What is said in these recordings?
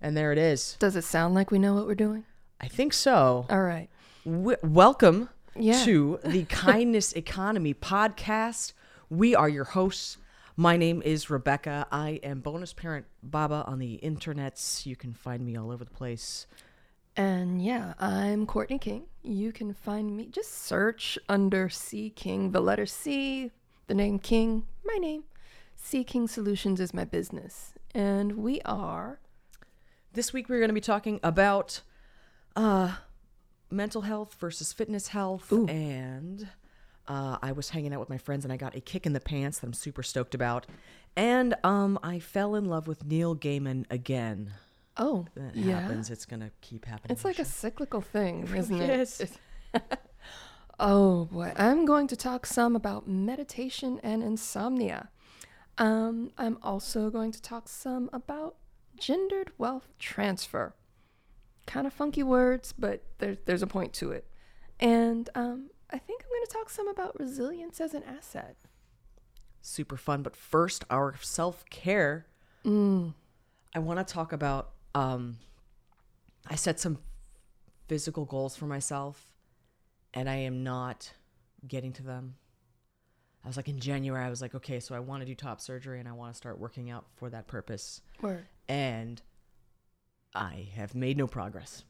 And there it is. Does it sound like we know what we're doing? I think so. All right. W- welcome Yeah. to the Kindness Economy podcast. We are your hosts. My name is Rebecca. I am bonus parent Baba on the internets. You can find me all over the place. And yeah, I'm Courtney King. You can find me, just search under C King, the letter C, the name King, my name. C King Solutions is my business. And we are, This week we're going to be talking about uh, mental health versus fitness health. Ooh. And uh, I was hanging out with my friends and I got a kick in the pants that I'm super stoked about. And um, I fell in love with Neil Gaiman again. oh, That yeah. happens. It's going to keep happening. It's like a cyclical thing, isn't really it? is. Oh boy, I'm going to talk some about meditation and insomnia. Um, I'm also going to talk some about gendered wealth transfer. Kind of funky words, but there's there's a point to it. And um, I think I'm going to talk some about resilience as an asset. super fun. But first, our self care. Mm. I want to talk about. Um, I set some physical goals for myself, and I am not getting to them. I was like in January. I was like, okay, so I want to do top surgery, and I want to start working out for that purpose, Word. and I have made no progress.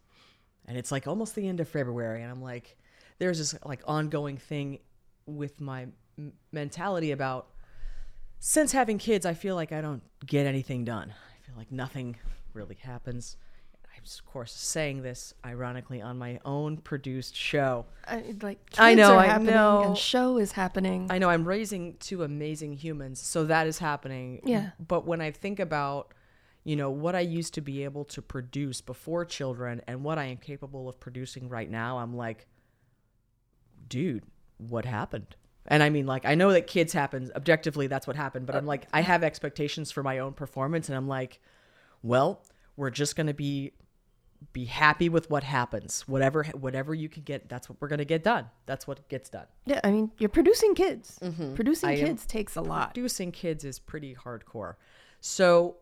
And it's like almost the end of February, and I'm like, there's this like ongoing thing with my m- mentality about since having kids, I feel like I don't get anything done. I feel like nothing really happens. Of course saying this ironically on my own produced show. I, like I know, are I know, and show is happening. I know. I'm raising two amazing humans, so that is happening. Yeah. But when I think about, you know, what I used to be able to produce before children and what I am capable of producing right now, I'm like, dude, what happened? And I mean, like, I know that kids happen. Objectively, that's what happened. But I'm like, I have expectations for my own performance, and I'm like, well, we're just gonna be be happy with what happens. Whatever whatever you can get, that's what we're gonna get done. That's what gets done. yeah, I mean, you're producing kids. Producing Mm-hmm. I kids takes a lot. producing kids is pretty hardcore. So,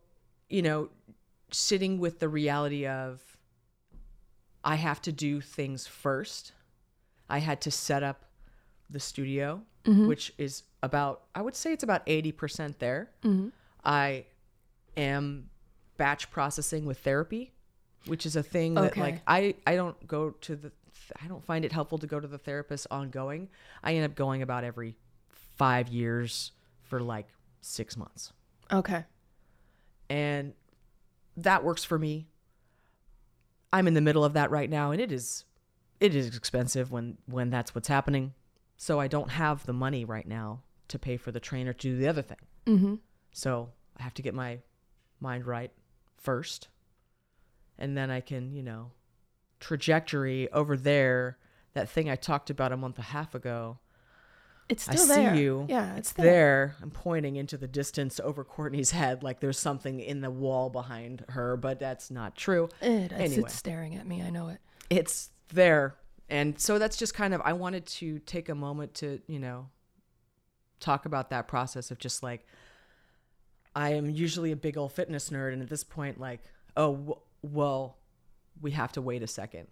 you know, sitting with the reality of I have to do things first. I had to set up the studio, which is about I would say it's about 80% there. I am batch processing with therapy, which is a thing that Okay. like I I don't go to the I don't find it helpful to go to the therapist ongoing. I end up going about every 5 years for like 6 months. Okay. And that works for me. I'm in the middle of that right now and it is it is expensive when when that's what's happening. So I don't have the money right now to pay for the trainer to do the other thing. Mm-hmm. So I have to get my mind right first. And then I can, you know, trajectory over there, that thing I talked about a month and a half ago. It's still I still see there. you. Yeah, It's it's, there. there. I'm pointing into the distance over Courtney's head like there's something in the wall behind her, but that's not true. It is. Anyway. It's staring at me. I know it. It's there. And so that's just kind of, I wanted to take a moment to, you know, talk about that process of just like, I am usually a big old fitness nerd. And at this point, like, oh, well, we have to wait a second.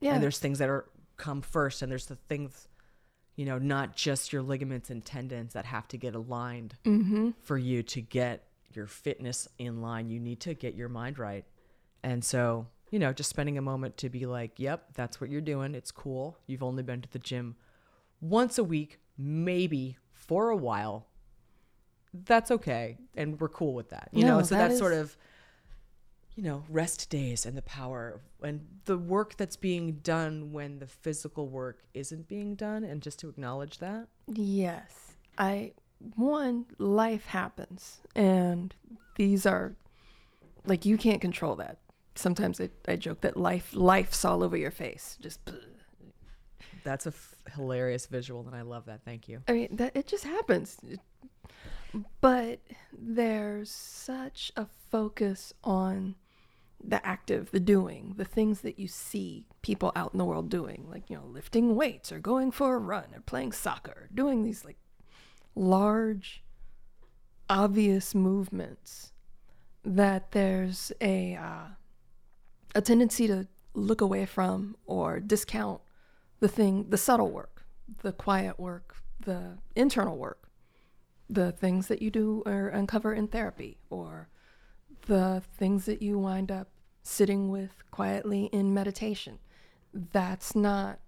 Yeah. And there's things that are come first, and there's the things, you know, not just your ligaments and tendons that have to get aligned mm-hmm. for you to get your fitness in line. You need to get your mind right. And so, you know, just spending a moment to be like, yep, that's what you're doing. It's cool. You've only been to the gym once a week, maybe for a while. That's okay. And we're cool with that. You know, so that that's sort of you know, rest days and the power and the work that's being done when the physical work isn't being done and just to acknowledge that. Yes. I one life happens and these are like you can't control that. Sometimes I, I joke that life life's all over your face. Just That's a f- hilarious visual and I love that. Thank you. I mean that it just happens. It- But there's such a focus on the active, the doing, the things that you see people out in the world doing, like, you know, lifting weights or going for a run or playing soccer, or doing these like large, obvious movements that there's a uh, a tendency to look away from or discount the thing, the subtle work, the quiet work, the internal work, the things that you do or uncover in therapy, or the things that you wind up sitting with quietly in meditation. That's not.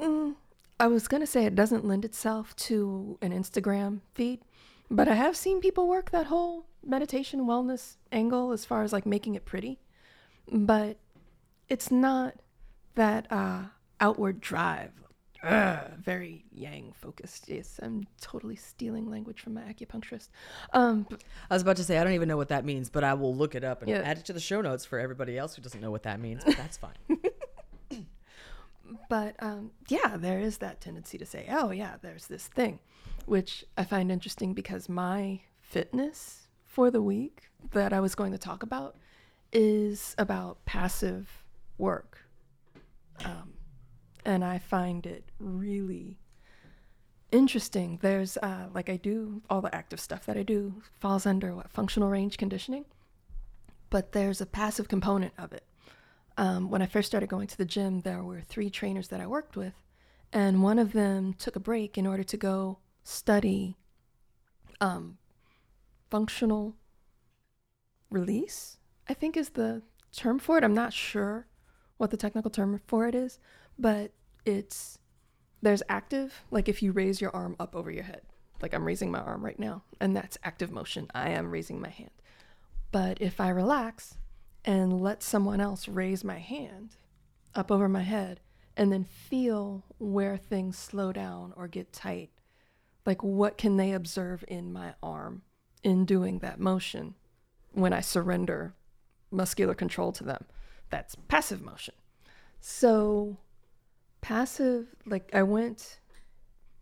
Mm, I was going to say it doesn't lend itself to an Instagram feed, but I have seen people work that whole meditation wellness angle as far as like making it pretty. But it's not that uh, outward drive. Ugh, very yang focused. Yes, I'm totally stealing language from my acupuncturist. Um, b- I was about to say I don't even know what that means, but I will look it up and Yeah. add it to the show notes for everybody else who doesn't know what that means. But that's fine. but um, yeah, there is that tendency to say, oh, yeah, there's this thing, which I find interesting because my fitness for the week that I was going to talk about is about passive work. Um, and I find it really interesting. There's, uh, like, I do all the active stuff that I do falls under what functional range conditioning, but there's a passive component of it um, when I first started going to the gym, there were three trainers that I worked with, and one of them took a break in order to go study um, functional release, I think is the term for it. I'm not sure what the technical term for it is, but it's there's active, like if you raise your arm up over your head, like I'm raising my arm right now, and that's active motion. I am raising my hand. But if I relax, and let someone else raise my hand up over my head and then feel where things slow down or get tight. Like, what can they observe in my arm in doing that motion when I surrender muscular control to them? That's passive motion. So, passive, like, I went,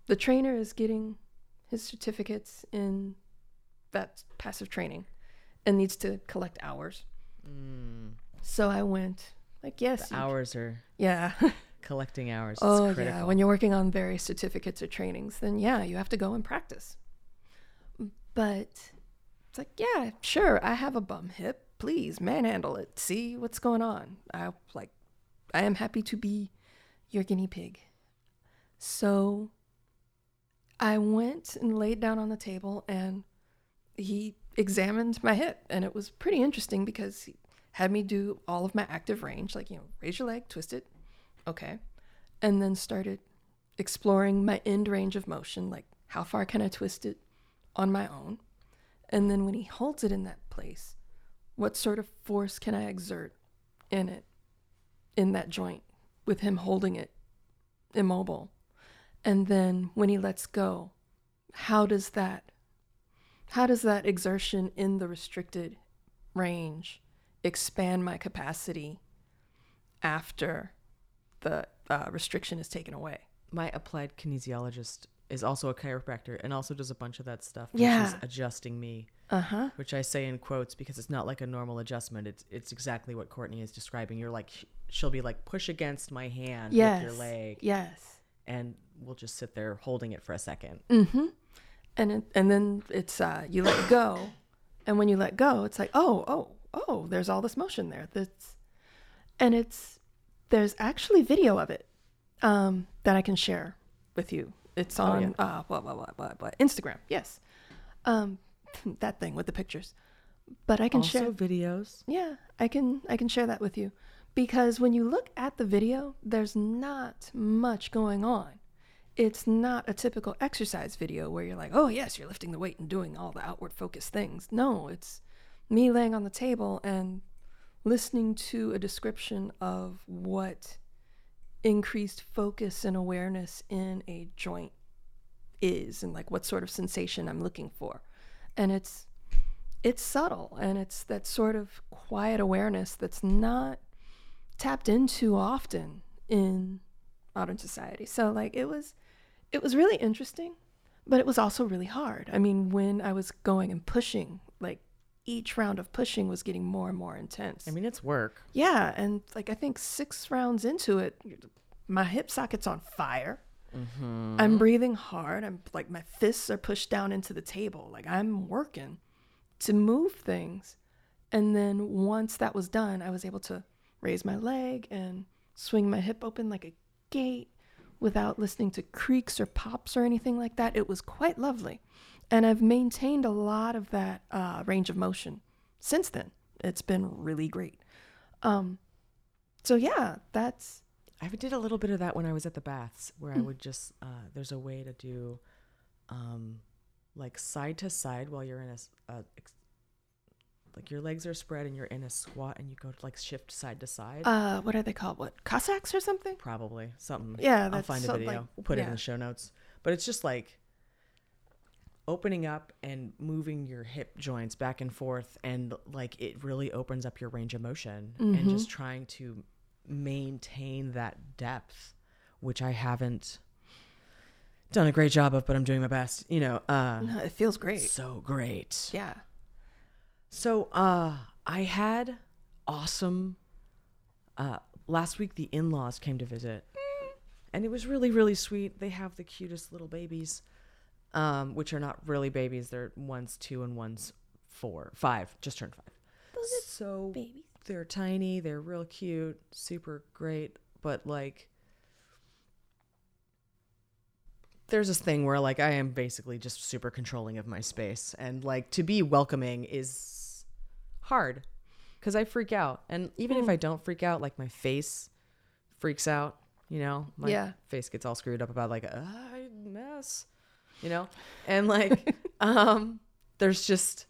the trainer is getting his certificates in that passive training and needs to collect hours. Mm. So I went like, yes, hours are yeah. collecting hours. Oh critical. yeah. When you're working on various certificates or trainings, then yeah, you have to go and practice. But it's like, yeah, sure, I have a bum hip. Please manhandle it. See what's going on. I like, I am happy to be your guinea pig. So I went and laid down on the table and he examined my hip and it was pretty interesting because he had me do all of my active range like you know raise your leg twist it okay and then started exploring my end range of motion like how far can i twist it on my own and then when he holds it in that place what sort of force can i exert in it in that joint with him holding it immobile and then when he lets go how does that how does that exertion in the restricted range expand my capacity after the uh, restriction is taken away? My applied kinesiologist is also a chiropractor and also does a bunch of that stuff. Yeah. she's adjusting me, Uh huh. which I say in quotes because it's not like a normal adjustment. It's it's exactly what Courtney is describing. You're like, she'll be like, push against my hand Yes. with your leg, Yes. and we'll just sit there holding it for a second. Mm-hmm. And it, and then it's uh, you let go, and when you let go, it's like oh oh oh, there's all this motion there. That's and it's there's actually video of it um, that I can share with you. It's on yeah. uh, what, what, what, what, what, Instagram. Yes, um, that thing with the pictures. But I can also share. videos. Yeah, I can I can share that with you because when you look at the video, there's not much going on. It's not a typical exercise video where you're like, "Oh, yes, you're lifting the weight and doing all the outward focused things." No, it's me laying on the table and listening to a description of what increased focus and awareness in a joint is and like what sort of sensation I'm looking for. And it's it's subtle and it's that sort of quiet awareness that's not tapped into often in modern society. So like it was it was really interesting, but it was also really hard. I mean, when I was going and pushing, like each round of pushing was getting more and more intense. I mean, it's work. yeah, and like I think 6 rounds into it, my hip socket's on fire. Mm-hmm. I'm breathing hard. I'm like my fists are pushed down into the table. Like I'm working to move things. And then once that was done, I was able to raise my leg and swing my hip open like a gate without listening to creaks or pops or anything like that. It was quite lovely. And I've maintained a lot of that uh, range of motion since then. It's been really great. Um, so yeah, that's I did a little bit of that when I was at the baths, where I would just uh, there's a way to do, um, like side to side while you're in a. ex- like your legs are spread and you're in a squat and you go to like shift side to side. uh, what are they called? What Cossacks or something? Probably something. Yeah, I'll find a video. like, we'll put it in the show notes. But it's just like opening up and moving your hip joints back and forth, and like it really opens up your range of motion, and Mm-hmm. just trying to maintain that depth, which I haven't done a great job of, but I'm doing my best. You know, uh, No, it feels great. so great. Yeah. So uh I had awesome uh last week the in-laws came to visit. And it was really really sweet. They have the cutest little babies. Um which are not really babies. They're one's 2 and one's 4. 5, just turned 5. Those are so Babies. they're tiny, they're real cute, super great, but like there's this thing where like I am basically just super controlling of my space and like to be welcoming is hard cuz I freak out. And even if I don't freak out, like my face freaks out, you know? My Yeah. face gets all screwed up about like ah, mess, you know? And like um there's just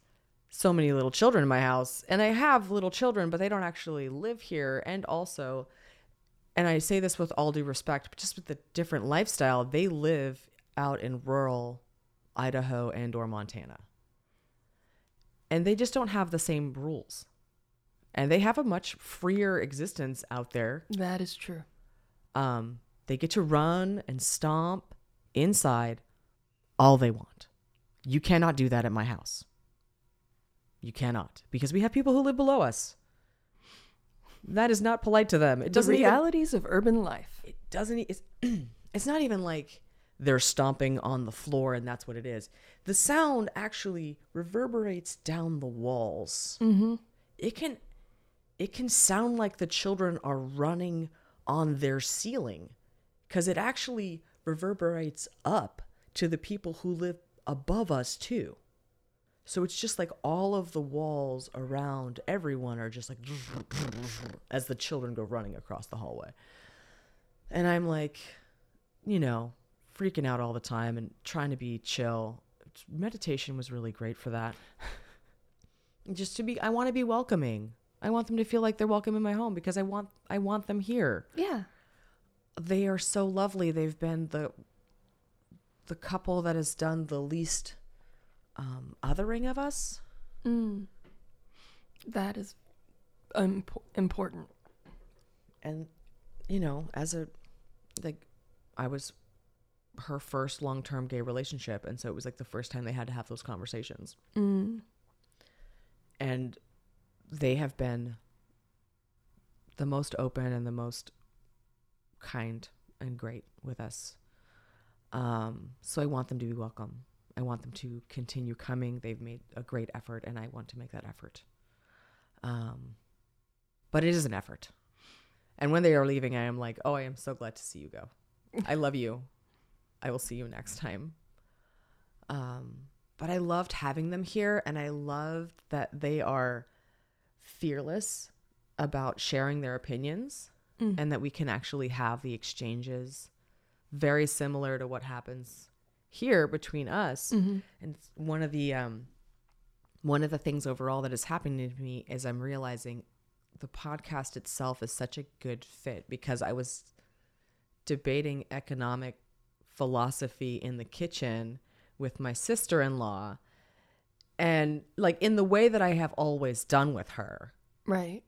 so many little children in my house and i have little children but they don't actually live here and also and i say this with all due respect but just with the different lifestyle they live out in rural idaho and or montana and they just don't have the same rules and they have a much freer existence out there That is true. um, they get to run and stomp inside all they want. You cannot do that at my house. You cannot because we have people who live below us. That is not polite to them. It The doesn't even, realities of urban life. it doesn't it's, it's not even like they're stomping on the floor and that's what it is. The sound actually reverberates down the walls. Mm-hmm. It can it can sound like the children are running on their ceiling cuz it actually reverberates up to the people who live above us too. So it's just like all of the walls around everyone are just like as the children go running across the hallway. And I'm like, you know, freaking out all the time and trying to be chill. Meditation was really great for that. Just to be I want to be welcoming. I want them to feel like they're welcome in my home because I want I want them here. Yeah. They are so lovely. They've been the the couple that has done the least um, othering of us. Mm. That is imp- important. and you know as a like i was her first long-term gay relationship and so it was like the first time they had to have those conversations. Mm. and they have been the most open and the most kind and great with us. Um so i want them to be welcome. I want them to continue coming. They've made a great effort and i want to make that effort. Um but it is an effort. And when they are leaving i am like oh i am so glad to see you go. I love you i will see you next time um but i loved having them here and i loved that they are fearless about sharing their opinions Mm. and that we can actually have the exchanges very similar to what happens here between us Mhm. and one of the um one of the things overall that is happening to me is i'm realizing the podcast itself is such a good fit because i was debating economic philosophy in the kitchen with my sister-in-law. And like in the way that i have always done with her. Right.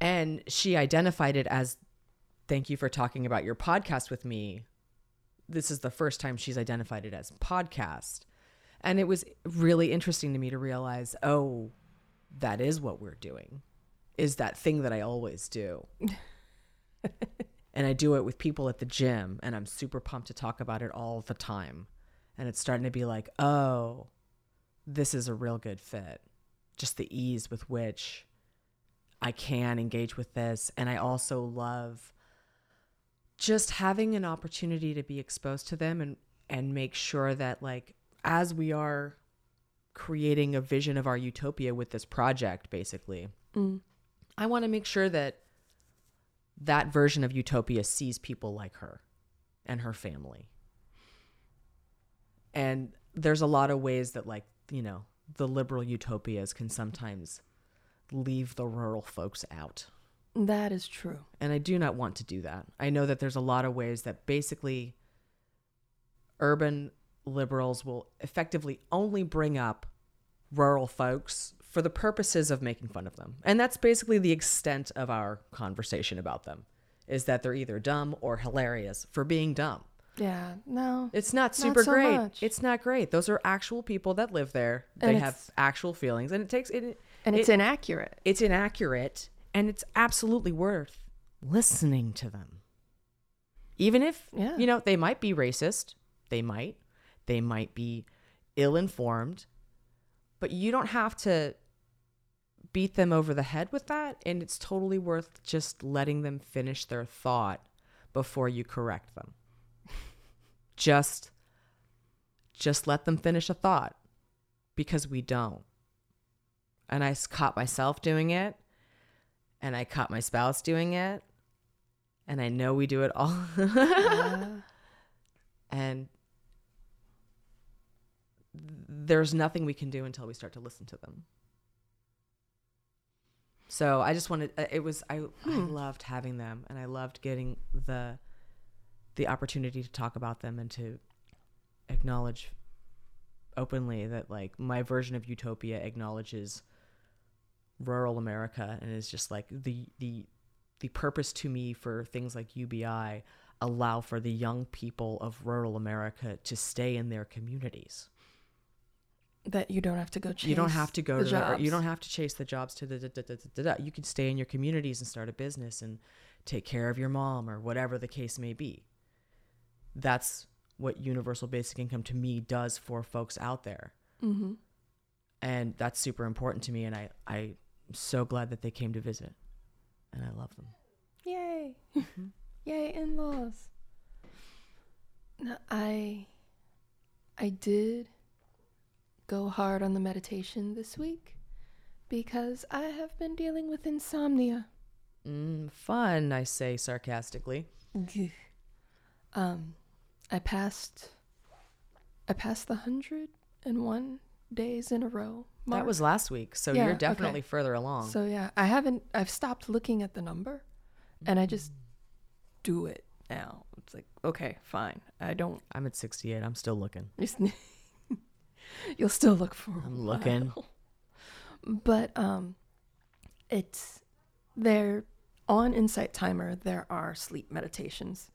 and she identified it as thank you for talking about your podcast with me. This is the first time she's identified it as podcast. And it was really interesting to me to realize oh that is what we're doing. Is that thing that i always do and i do it with people at the gym and i'm super pumped to talk about it all the time and it's starting to be like oh this is a real good fit just the ease with which I can engage with this. And I also love just having an opportunity to be exposed to them and, and make sure that, like, as we are creating a vision of our utopia with this project, basically, Mm. I want to make sure that that version of utopia sees people like her and her family. And there's a lot of ways that, like, you know, the liberal utopias can sometimes leave the rural folks out. That is true. And I do not want to do that. I know that there's a lot of ways that basically urban liberals will effectively only bring up rural folks for the purposes of making fun of them. And that's basically the extent of our conversation about them is that they're either dumb or hilarious for being dumb. Yeah. No. It's not Not super so great. much. It's not great. Those are actual people that live there. And They have actual feelings and it takes it And it's it- inaccurate. it's inaccurate and it's absolutely worth listening to them. Even if, Yeah. you know, they might be racist, they might, they might be ill informed, but you don't have to beat them over the head with that. And it's totally worth just letting them finish their thought before you correct them. just, just let them finish a thought because we don't and I caught myself doing it, and I caught my spouse doing it, and I know we do it all. And there's nothing we can do until we start to listen to them. So I just wanted uh, it was I I Hmm. loved having them and I loved getting the the opportunity to talk about them and to acknowledge openly that like my version of utopia acknowledges rural America and is just like the the the purpose to me for things like UBI allow for the young people of rural America to stay in their communities. That you don't have to go chase you don't have to go to the, you don't have to chase the jobs to the da, da, da, da, da, da. you can stay in your communities and start a business and take care of your mom or whatever the case may be. That's what universal basic income to me does for folks out there. Mm-hmm. And that's super important to me and I I'm so glad that they came to visit. And I love them. Yay. Mm-hmm. Yay, in laws. No, I I did go hard on the meditation this week because I have been dealing with insomnia. Mm, fun, I say sarcastically. um I passed I passed the hundred and one days in a row. That was last week, so Yeah, you're okay. definitely further along. So yeah, I haven't I've stopped looking at the number and I just do it now. It's like, okay, fine. I don't I'm at 68. I'm still looking. You'll still look for. I'm looking. But um, it's there on Insight Timer. There are sleep meditations,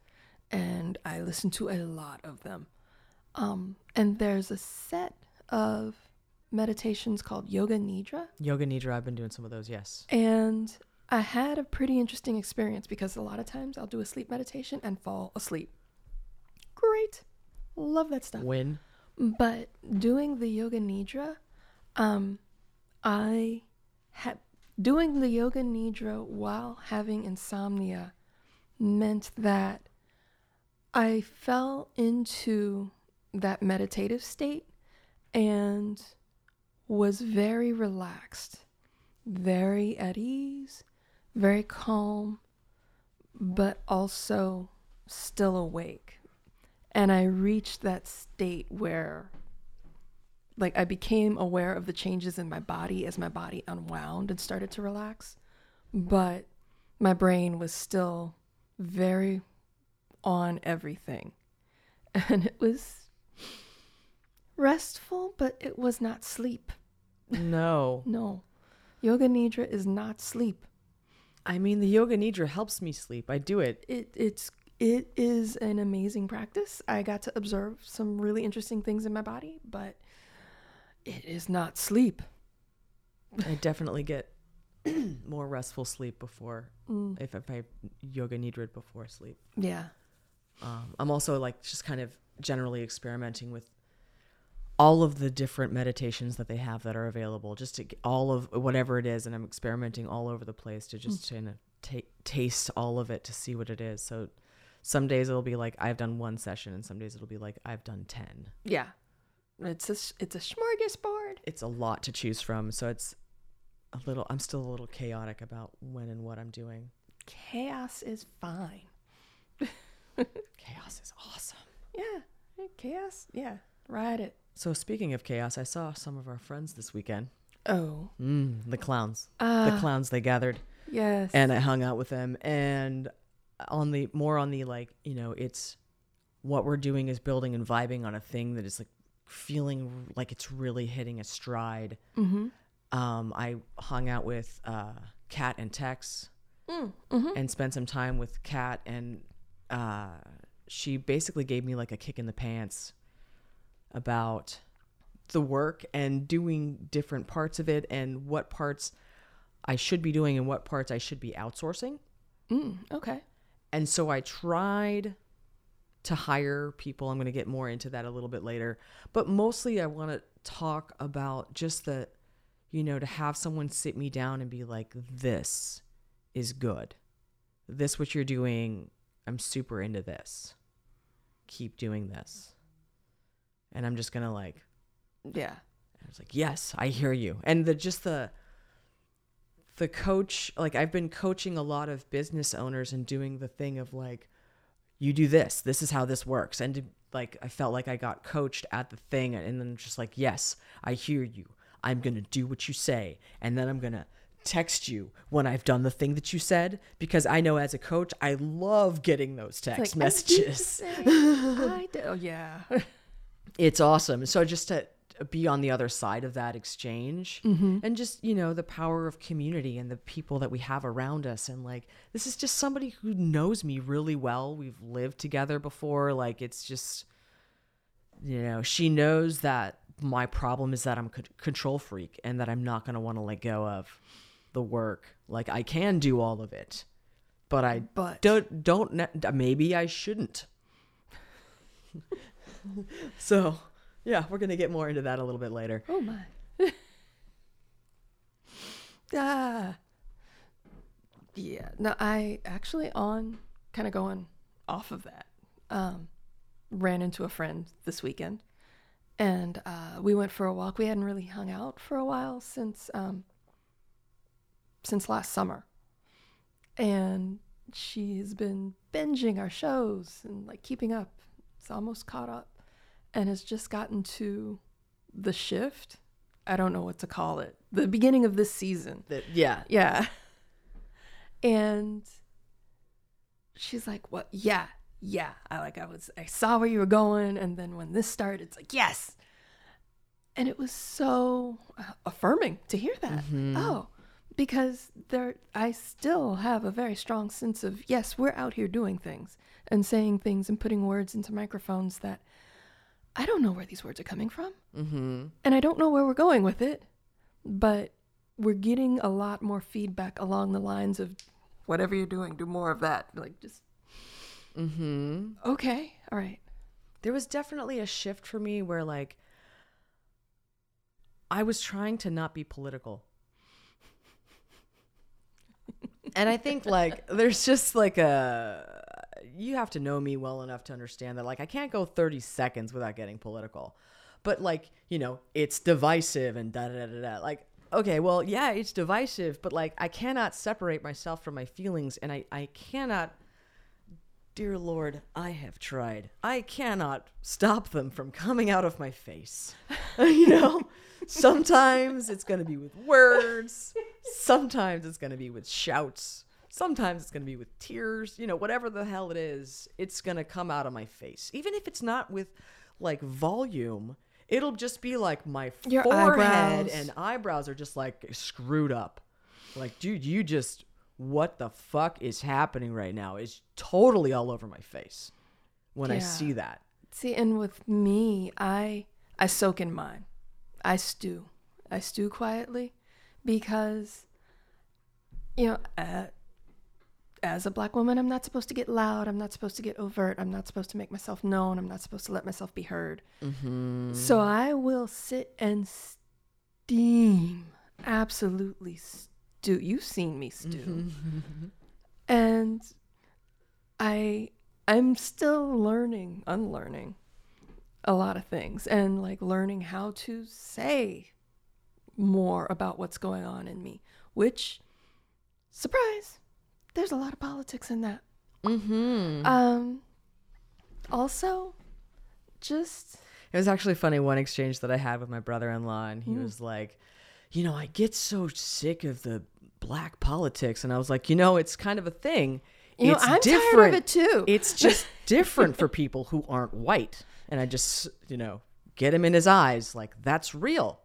and I listen to a lot of them. Um, and there's a set of meditations called Yoga Nidra, Yoga Nidra, I've been doing some of those, yes. and I had a pretty interesting experience because a lot of times I'll do a sleep meditation and fall asleep. Great, love that stuff. When? But doing the yoga nidra, um, I had doing the yoga nidra while having insomnia meant that I fell into that meditative state and was very relaxed, very at ease, very calm, but also still awake and I reached that state where like I became aware of the changes in my body as my body unwound and started to relax but my brain was still very on everything and it was restful but it was not sleep No. no yoga nidra is not sleep I mean, the Yoga Nidra helps me sleep. I do it. it it's it is an amazing practice. I got to observe some really interesting things in my body, but it is not sleep. I definitely get more restful sleep before, Mm, if, if I Yoga Nidra before sleep. yeah. Um, I'm also like just kind of generally experimenting with all of the different meditations that they have that are available, just to all of whatever it is, and I'm experimenting all over the place to just kind of ta- taste all of it to see what it is. So some days it'll be like I've done one session, and some days it'll be like I've done ten. Yeah. It's a it's a smorgasbord. It's a lot to choose from, so it's a little. I'm still a little chaotic about when and what I'm doing. Chaos is fine. Chaos is awesome. Yeah. Chaos. Yeah. Ride it. So speaking of chaos, I saw some of our friends this weekend. Oh. Mm, the clowns. Uh, the clowns they gathered Yes. and I hung out with them and on the more on the like, you know, it's what we're doing is building and vibing on a thing that is like feeling like it's really hitting a stride. mm-hmm. Um, I hung out with uh, Kat and Tex Mm, mm-hmm. and spent some time with Kat and uh, she basically gave me like a kick in the pants about the work and doing different parts of it and what parts I should be doing and what parts I should be outsourcing. Mm, okay. And so I tried to hire people. I'm going to get more into that a little bit later. But mostly I want to talk about just the, you know, to have someone sit me down and be like, this is good. This, what you're doing, I'm super into this. Keep doing this. And I'm just going to like, Yeah. I was like, yes, I hear you. And the just the the coach, like I've been coaching a lot of business owners and doing the thing of like, you do this. This is how this works. And to, like I felt like I got coached at the thing, and then just like, yes, I hear you. I'm gonna do what you say, and then I'm gonna text you when I've done the thing that you said because I know as a coach I love getting those text Like, I messages. I did. Oh, yeah. it's awesome. So just to be on the other side of that exchange mm-hmm. and just, you know, the power of community and the people that we have around us. And like, this is just somebody who knows me really well. We've lived together before. Like, it's just, you know, she knows that my problem is that I'm c- control freak and that I'm not going to want to let go of the work. Like, I can do all of it, but I But don't don't maybe I shouldn't. so, yeah, we're gonna get more into that a little bit later. Oh my. ah. Yeah. No, I actually on kind of going off of that. Um, ran into a friend this weekend, and uh, we went for a walk. We hadn't really hung out for a while since um, since last summer, and she has been binging our shows and like keeping up. It's almost caught up, and has just gotten to the shift. I don't know what to call it. The beginning of this season. That yeah, Yeah. And she's like, "What? Yeah, yeah." I like I was I saw where you were going and then when this started it's like, "Yes." And it was so uh, affirming to hear that. Oh, because there I still have a very strong sense of, yes, we're out here doing things and saying things and putting words into microphones that I don't know where these words are coming from. mm-hmm. And I don't know where we're going with it, but we're getting a lot more feedback along the lines of whatever you're doing, do more of that. Like just Mm-hmm. okay, all right. There was definitely a shift for me where like I was trying to not be political. and I think like there's just like a you have to know me well enough to understand that like I can't go 30 seconds without getting political. But like, you know, it's divisive and da da da da. Like, okay, well, yeah, it's divisive, but like I cannot separate myself from my feelings and I I cannot Dear Lord, I have tried. I cannot stop them from coming out of my face. you know, sometimes it's going to be with words, sometimes it's going to be with shouts, sometimes it's going to be with tears, you know, whatever the hell it is, it's going to come out of my face. Even if it's not with like volume, it'll just be like my Your forehead eyebrows. and eyebrows are just like screwed up. Like, dude, you just what the fuck is happening right now is totally all over my face when I see that. See, and with me, I I soak in mine. I stew. I stew quietly because you know, uh, as a black woman, I'm not supposed to get loud. I'm not supposed to get overt. I'm not supposed to make myself known. I'm not supposed to let myself be heard. Mm-hmm. So I will sit and steam, absolutely stew. You've seen me stew, and I I'm still learning, unlearning a lot of things, and like learning how to say more about what's going on in me. Which, surprise, there's a lot of politics in that. Mm-hmm. Um. Also, just It was actually funny one exchange that I had with my brother-in-law, and he Mm. was like, "You know, I get so sick of the black politics," and I was like, "You know, it's kind of a thing. you it's know, I'm different. tired of it too. It's just different for people who aren't white." And I just, you know, get him in his eyes, like that's real.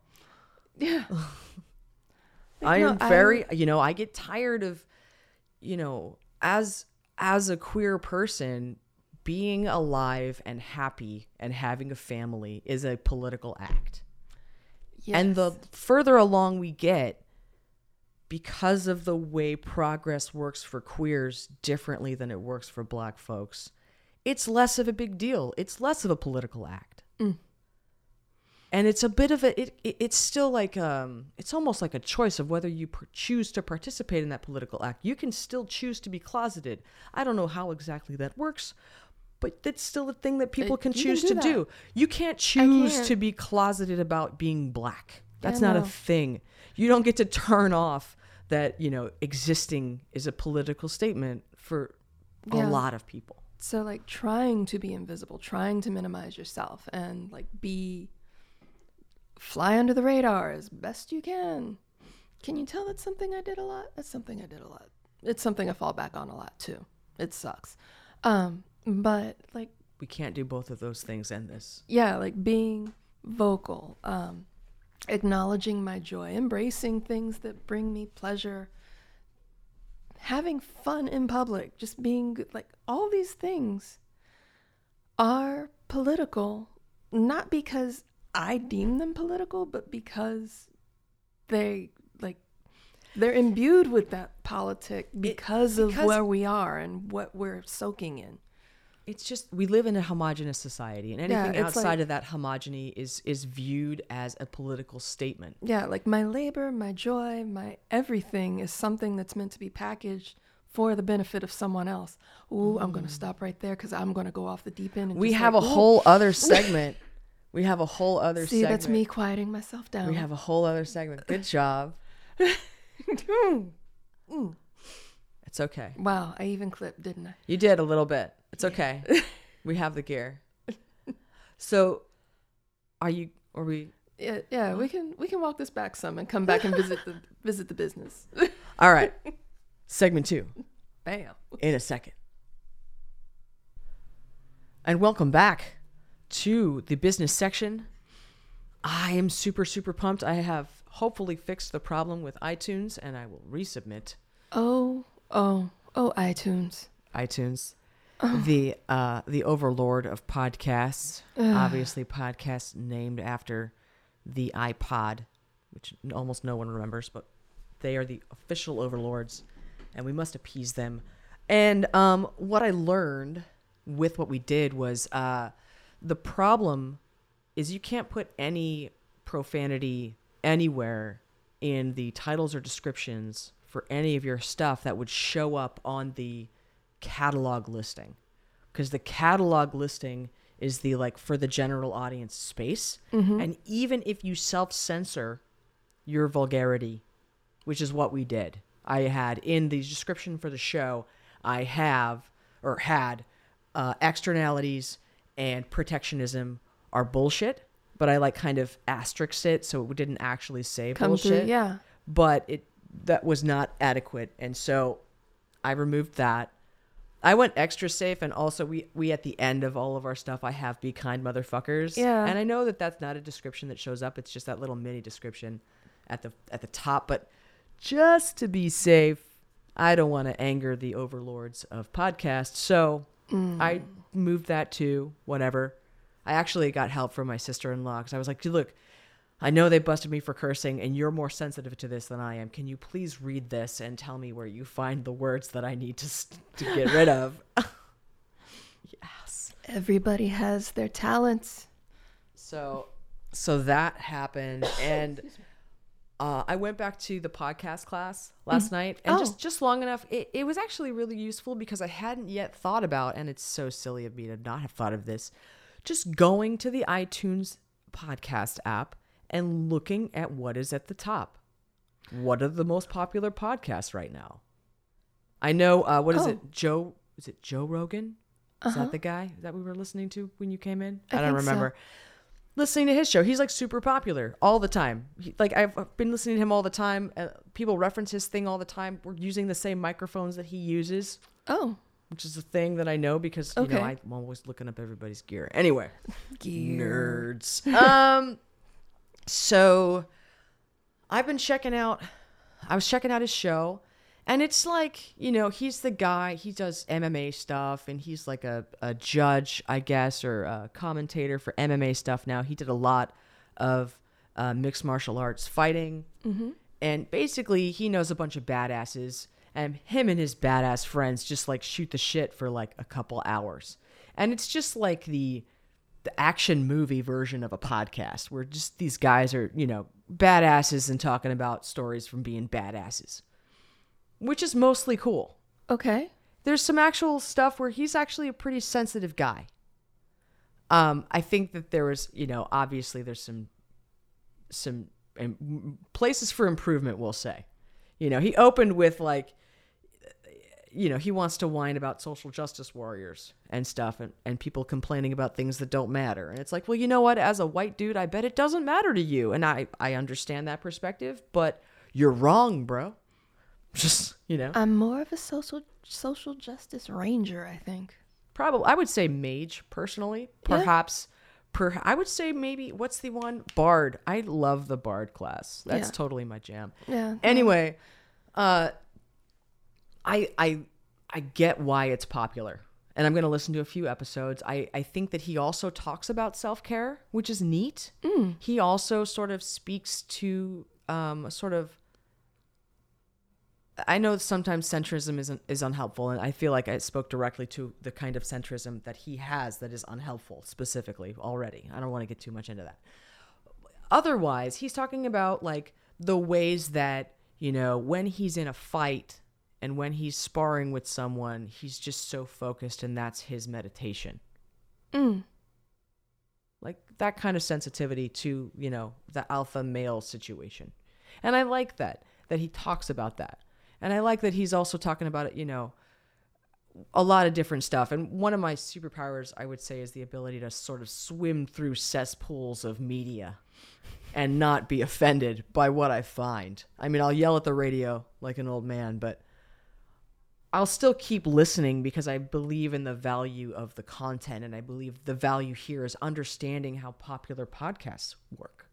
yeah. I no, am I- very, you know, I get tired of, you know, as as a queer person, being alive and happy and having a family is a political act. Yes. And the further along we get, because of the way progress works for queers differently than it works for black folks, it's less of a big deal. It's less of a political act. Mm. And it's a bit of a, it, it, it's still like, um, it's almost like a choice of whether you per- choose to participate in that political act. You can still choose to be closeted. I don't know how exactly that works, but that's still a thing that people can you can choose do to that. do. You can't choose can't. to be closeted about being black. That's Yeah, not a thing. You don't get to turn off that, you know, existing is a political statement for a lot of people. So like trying to be invisible, trying to minimize yourself and like be fly under the radar as best you can. Can you tell that's something I did a lot? That's something I did a lot. It's something I fall back on a lot too. It sucks. Um but like We can't do both of those things in this. yeah, like being vocal, um acknowledging my joy, embracing things that bring me pleasure, having fun in public, just being good. Like all these things are political, not because I deem them political, but because they like they're imbued with that politic because, of because- where we are and what we're soaking in. It's just we live in a homogenous society, and anything it's outside like- of that homogeny is is viewed as a political statement. Yeah, like my labor, my joy, my everything is something that's meant to be packaged for the benefit of someone else. Ooh, I'm gonna stop right there because I'm gonna go off the deep end. And Mm. We have like, a whole other segment. We have a whole other segment. See, segment. that's me quieting myself down. We have a whole other segment. Good job. It's okay. wow, I even clipped, didn't I? You did a little bit. It's okay. we have the gear. So, are you? Are we? Yeah, yeah. We can we can walk this back some and come back and visit the visit the business. All right. Segment two Bam. in a second. And welcome back to the business section. I am super super pumped. I have hopefully fixed the problem with iTunes, and I will resubmit Oh oh oh iTunes. iTunes. The uh the overlord of podcasts. Obviously podcasts named after the iPod, which almost no one remembers, but they are the official overlords and we must appease them. And um what I learned with what we did was uh the problem is you can't put any profanity anywhere in the titles or descriptions for any of your stuff that would show up on the catalog listing. Because the catalog listing is the like for the general audience space. And even if you self-censor your vulgarity which is what we did i had in the description for the show i have or had uh, externalities and protectionism are bullshit but i like kind of asterisked it so it didn't actually say Come bullshit through, yeah. but it that was not adequate and so i removed that i went extra safe and also we we at the end of all of our stuff i have be kind motherfuckers Yeah. and i know that that's not a description that shows up it's just that little mini description at the at the top but just to be safe i don't want to anger the overlords of podcasts so Mm. i moved that to whatever i actually got help from my sister-in-law because i was like dude, look I know they busted me for cursing, and you're more sensitive to this than I am. Can you please read this and tell me where you find the words that I need to st- to get rid of? yes. Everybody has their talents. So, so that happened, and uh, I went back to the podcast class last night, and Oh. just just long enough. It, it was actually really useful because I hadn't yet thought about, and it's so silly of me to not have thought of this. Just going to the iTunes podcast app and looking at what is at the top. What are the most popular podcasts right now? I know. Uh, what is Oh. it? Joe? Is it Joe Rogan? Is Uh-huh. that the guy that we were listening to when you came in? I I, don't remember. so. Listening to his show, he's like super popular all the time. He, like I've been listening to him all the time. Uh, people reference his thing all the time. We're using the same microphones that he uses, Oh, which is a thing that I know because you know I'm always looking up everybody's gear. Anyway, gear. nerds. um, so I've been checking out. I was checking out his show, and it's like you know he's the guy. He does MMA stuff, and he's like a a judge, I guess, or a commentator for MMA stuff. Now he did a lot of uh, mixed martial arts fighting, and basically he knows a bunch of badasses. And him and his badass friends just like shoot the shit for like a couple hours. And it's just like the the action movie version of a podcast where just these guys are, you know, badasses and talking about stories from being badasses, which is mostly cool. Okay. There's some actual stuff where he's actually a pretty sensitive guy. Um, I think that there was, you know, obviously there's some some um, places for improvement. We'll say, you know, he opened with like, you know, he wants to whine about social justice warriors and stuff, and and people complaining about things that don't matter. And it's like, well, you know what? As a white dude, I bet it doesn't matter to you, and I I understand that perspective, but you're wrong, bro. Just you know. I'm more of a social social justice ranger, I think. Probably, I would say mage personally. Yeah. Perhaps, per I would say maybe what's the one bard. I love the bard class. That's Yeah. totally my jam. Yeah. Anyway, uh, I I I get why it's popular, and I'm gonna listen to a few episodes. I I think that he also talks about self care, which is neat. He also sort of speaks to um a sort of I know sometimes centrism is is unhelpful, and I feel like I spoke directly to the kind of centrism that he has that is unhelpful specifically already. I don't want to get too much into that. Otherwise, he's talking about like the ways that you know when he's in a fight and when he's sparring with someone, he's just so focused, and that's his meditation. Mm. Like that kind of sensitivity to you know the alpha male situation, and I like that that he talks about that. And I like that he's also talking about it, you know, a lot of different stuff. And one of my superpowers, I would say, is the ability to sort of swim through cesspools of media and not be offended by what I find. I mean, I'll yell at the radio like an old man, but I'll still keep listening because I believe in the value of the content. And I believe the value here is understanding how popular podcasts work.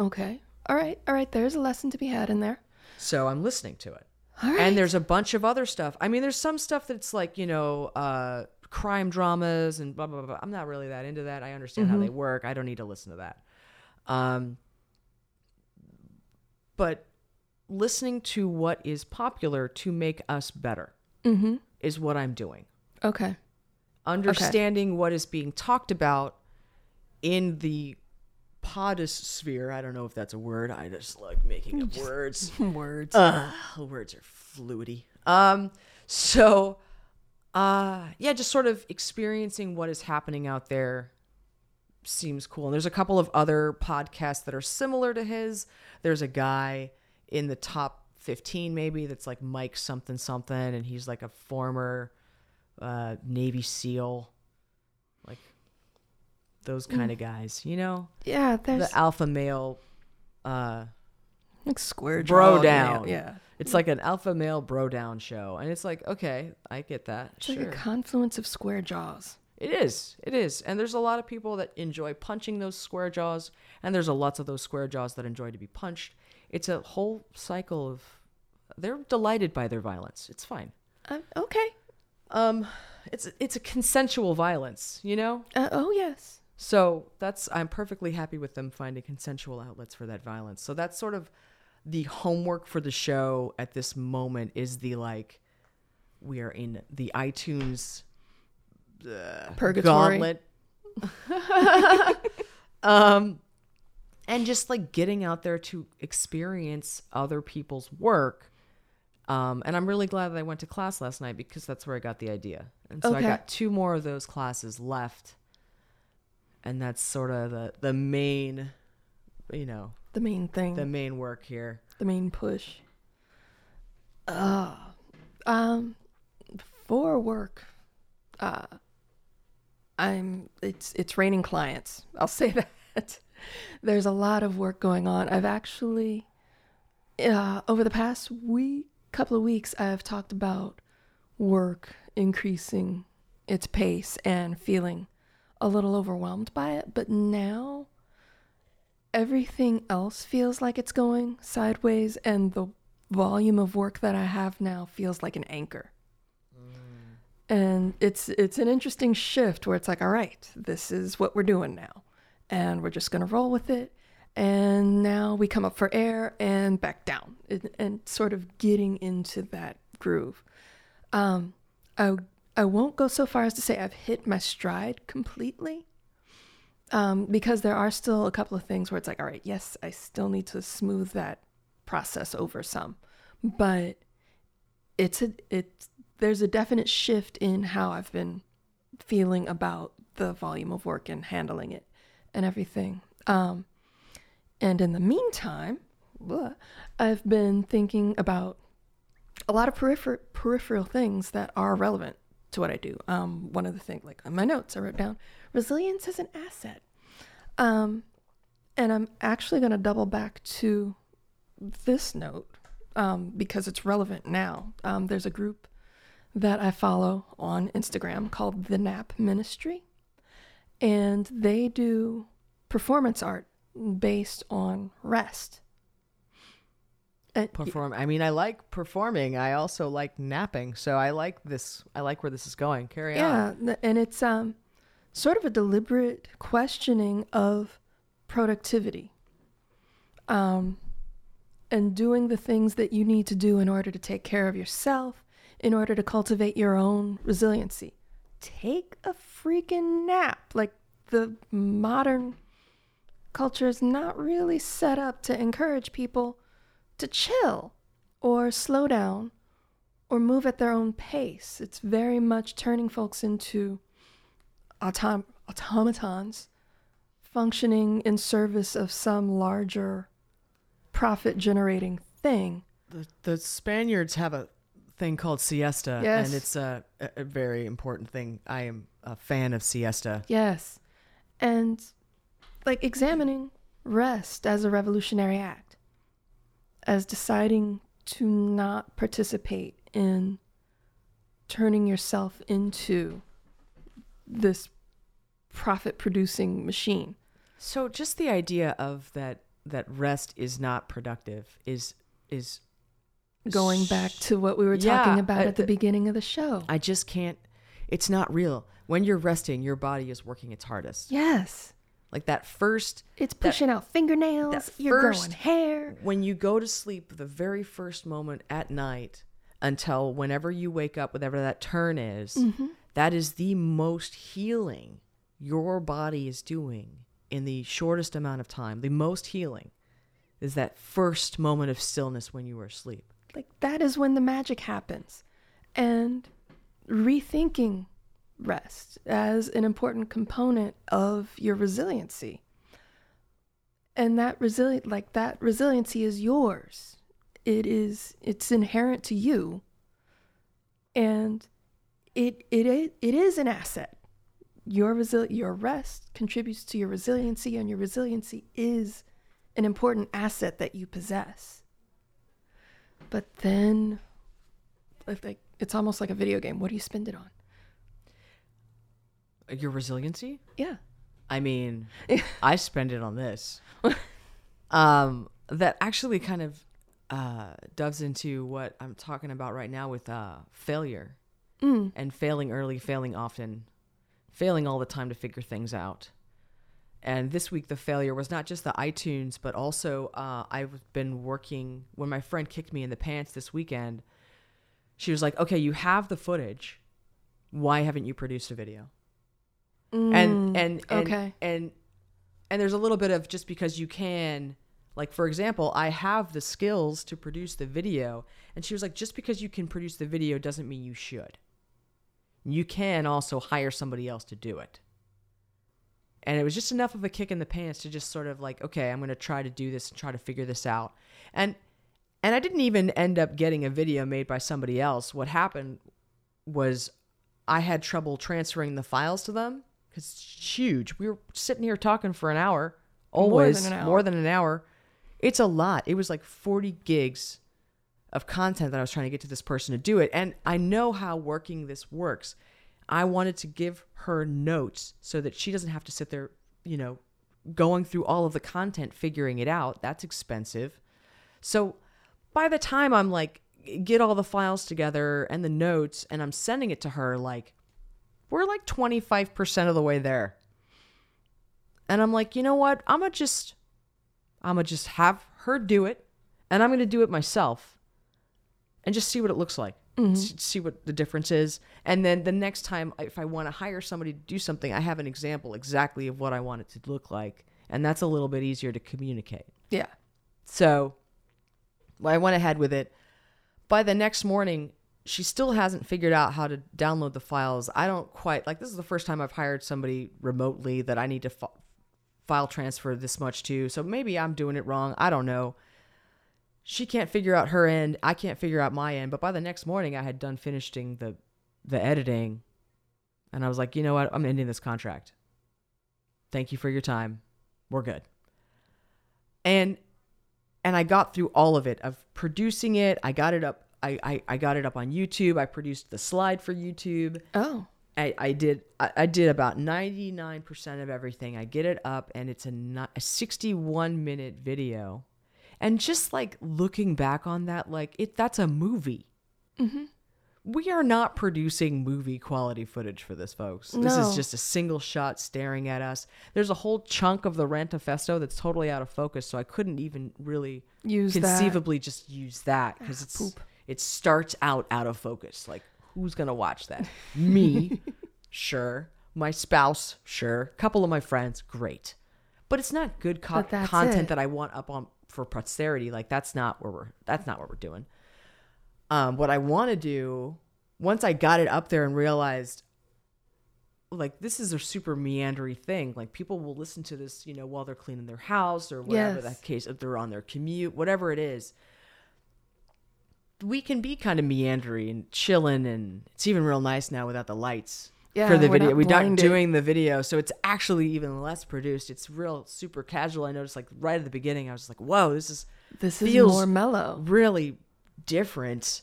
Okay. All right. All right. There's a lesson to be had in there. So I'm listening to it. Right. And there's a bunch of other stuff. I mean, there's some stuff that's like, you know, uh, crime dramas and blah, blah, blah. I'm not really that into that. I understand how they work. I don't need to listen to that. Um, but listening to what is popular to make us better mm-hmm. is what I'm doing. Okay. Understanding what is being talked about in the podosphere. I don't know if that's a word. I just like making up words. Words. Uh, words are fluidy. Um, so, uh, yeah, just sort of experiencing what is happening out there seems cool. And there's a couple of other podcasts that are similar to his. There's a guy in the top 15 maybe that's like Mike something something, and he's like a former uh, Navy SEAL, those kind of guys, you know, yeah. There's the alpha male. Uh, like square jaw. bro down. man. Yeah. It's like an alpha male bro down show. And it's like, okay, I get that. It's sure. like a confluence of square jaws. it is. It is. And there's a lot of people that enjoy punching those square jaws. And there's a lots of those square jaws that enjoy to be punched. It's a whole cycle of they're delighted by their violence. It's fine. Uh, okay. Um it's it's a consensual violence, you know? Uh, oh yes. So that's I'm perfectly happy with them finding consensual outlets for that violence. So that's sort of the homework for the show at this moment is the like we are in the iTunes uh, Purgatory. gauntlet. um and just like getting out there to experience other people's work. Um, and I'm really glad that I went to class last night because that's where I got the idea. And so I got two more of those classes left. And that's sort of the, the main, you know, The main thing. the main work here. the main push. Uh, um, for work, uh, I'm it's it's raining clients. I'll say that. There's a lot of work going on. I've actually, uh, over the past week, couple of weeks, I've talked about work increasing its pace and feeling a little overwhelmed by it. But now everything else feels like it's going sideways and the volume of work that I have now feels like an anchor. And it's it's an interesting shift where it's like, all right, this is what we're doing now. And we're just gonna roll with it. And now we come up for air and back down. And, and sort of getting into that groove. Um I I won't go so far as to say I've hit my stride completely um, because there are still a couple of things where it's like, all right, yes, I still need to smooth that process over some, but it's a it's there's a definite shift in how I've been feeling about the volume of work and handling it and everything. Um, and in the meantime, blah, I've been thinking about a lot of peripher- peripheral things that are relevant to what I do. Um, one of the things, like on my notes, I wrote down resilience is an asset. Um, and I'm actually going to double back to this note um, because it's relevant now. Um, there's a group that I follow on Instagram called the Nap Ministry, and they do performance art based on rest. And Perform. I mean, I like performing. I also like napping. So I like this. I like where this is going. Carry on. yeah, and it's um sort of a deliberate questioning of productivity. Um and doing the things that you need to do in order to take care of yourself, in order to cultivate your own resiliency. Take a freaking nap. Like the modern culture is not really set up to encourage people to chill or slow down or move at their own pace. It's very much turning folks into autom- automatons functioning in service of some larger profit generating thing. The, the Spaniards have a thing called siesta, Yes. and it's a, a, a very important thing. I am a fan of siesta. Yes. And like examining rest as a revolutionary act, as deciding to not participate in turning yourself into this profit producing machine. So just the idea of that that rest is not productive is is Going back to what we were Yeah, talking about I- at the beginning of the show. I just can't. It's not real. When you're resting, your body is working its hardest. yes. Like that first It's pushing out fingernails. that You're first- growing hair. when you go to sleep, the very first moment at night until whenever you wake up, whatever that turn is, Mm-hmm. that is the most healing your body is doing in the shortest amount of time. The most healing is that first moment of stillness when you are asleep. Like that is when the magic happens. And rethinking rest as an important component of your resiliency. And that resilient like that resiliency is yours. It is it's inherent to you. And it it i- it is an asset. Your resil- your rest contributes to your resiliency and your resiliency is an important asset that you possess. But then, like, it's almost like a video game. What do you spend it on? Your resiliency? Yeah. I mean, I spend it on this. Um, that actually kind of uh, doves into what I'm talking about right now with uh, failure Mm. and failing early, failing often, failing all the time to figure things out. And this week, the failure was not just the iTunes, but also uh, I've been working. When my friend kicked me in the pants this weekend, she was like, "Okay, you have the footage. Why haven't you produced a video?" And and and, Mm, okay. and and there's a little bit of just because you can like for example i have the skills to produce the video. And she was like just because you can produce the video doesn't mean you should. You can also hire somebody else to do it. And it was just enough of a kick in the pants to just sort of like okay i'm going to try to do this and try to figure this out. And and i didn't even end up getting a video made by somebody else. What happened was i had trouble transferring the files to them because it's huge we were sitting here talking for an hour More always than an hour. more than an hour it's a lot it was like 40 gigs of content that I was trying to get to this person to do it. And I know how working this works. I wanted to give her notes so that she doesn't have to sit there, you know, going through all of the content, figuring it out. That's expensive. So by the time I'm like, get all the files together and the notes and I'm sending it to her, like, we're like 25% of the way there. And I'm like, you know what? I'm going to just, I'm going to just have her do it and I'm going to do it myself and just see what it looks like. Mm-hmm. S- See what the difference is. And then the next time, if I want to hire somebody to do something, I have an example exactly of what I want it to look like. And that's a little bit easier to communicate. Yeah. So well, I went ahead with it. By the next morning, she still hasn't figured out how to download the files. I don't quite like this is the first time I've hired somebody remotely that I need to fi- file transfer this much to. So maybe I'm doing it wrong. I don't know. She can't figure out her end. I can't figure out my end. But by the next morning, I had done finishing the the editing, and I was like, you know what? I'm ending this contract. Thank you for your time. We're good. And and I got through all of it of producing it. I got it up. I, I, I got it up on YouTube. I produced the slide for YouTube. Oh. I, I did I, I did about 99% of everything. I get it up and it's a, a 61 minute video. And just like looking back on that, like it that's a movie. Mm-hmm. We are not producing movie quality footage for this, folks. This is just a single shot staring at us. There's a whole chunk of the Rantafesto that's totally out of focus, so I couldn't even really Use that. conceivably just use that because ah, it's poop. It starts out out of focus. Like who's gonna watch that? Me, sure. My spouse, sure. Couple of my friends, great. But it's not good co- content it. that I want up on for posterity. Like that's not where we're that's not what we're doing. Um, what I want to do once I got it up there and realized like this is a super meandery thing. Like people will listen to this, you know, while they're cleaning their house or whatever Yes. that case, if they're on their commute, whatever it is. We can be kind of meandering and chilling, and it's even real nice now without the lights Yeah, for the we're video. not We're not doing the video, so it's actually even less produced. It's real super casual. I noticed like right at the beginning, I was like, "Whoa, this is This is more mellow. really different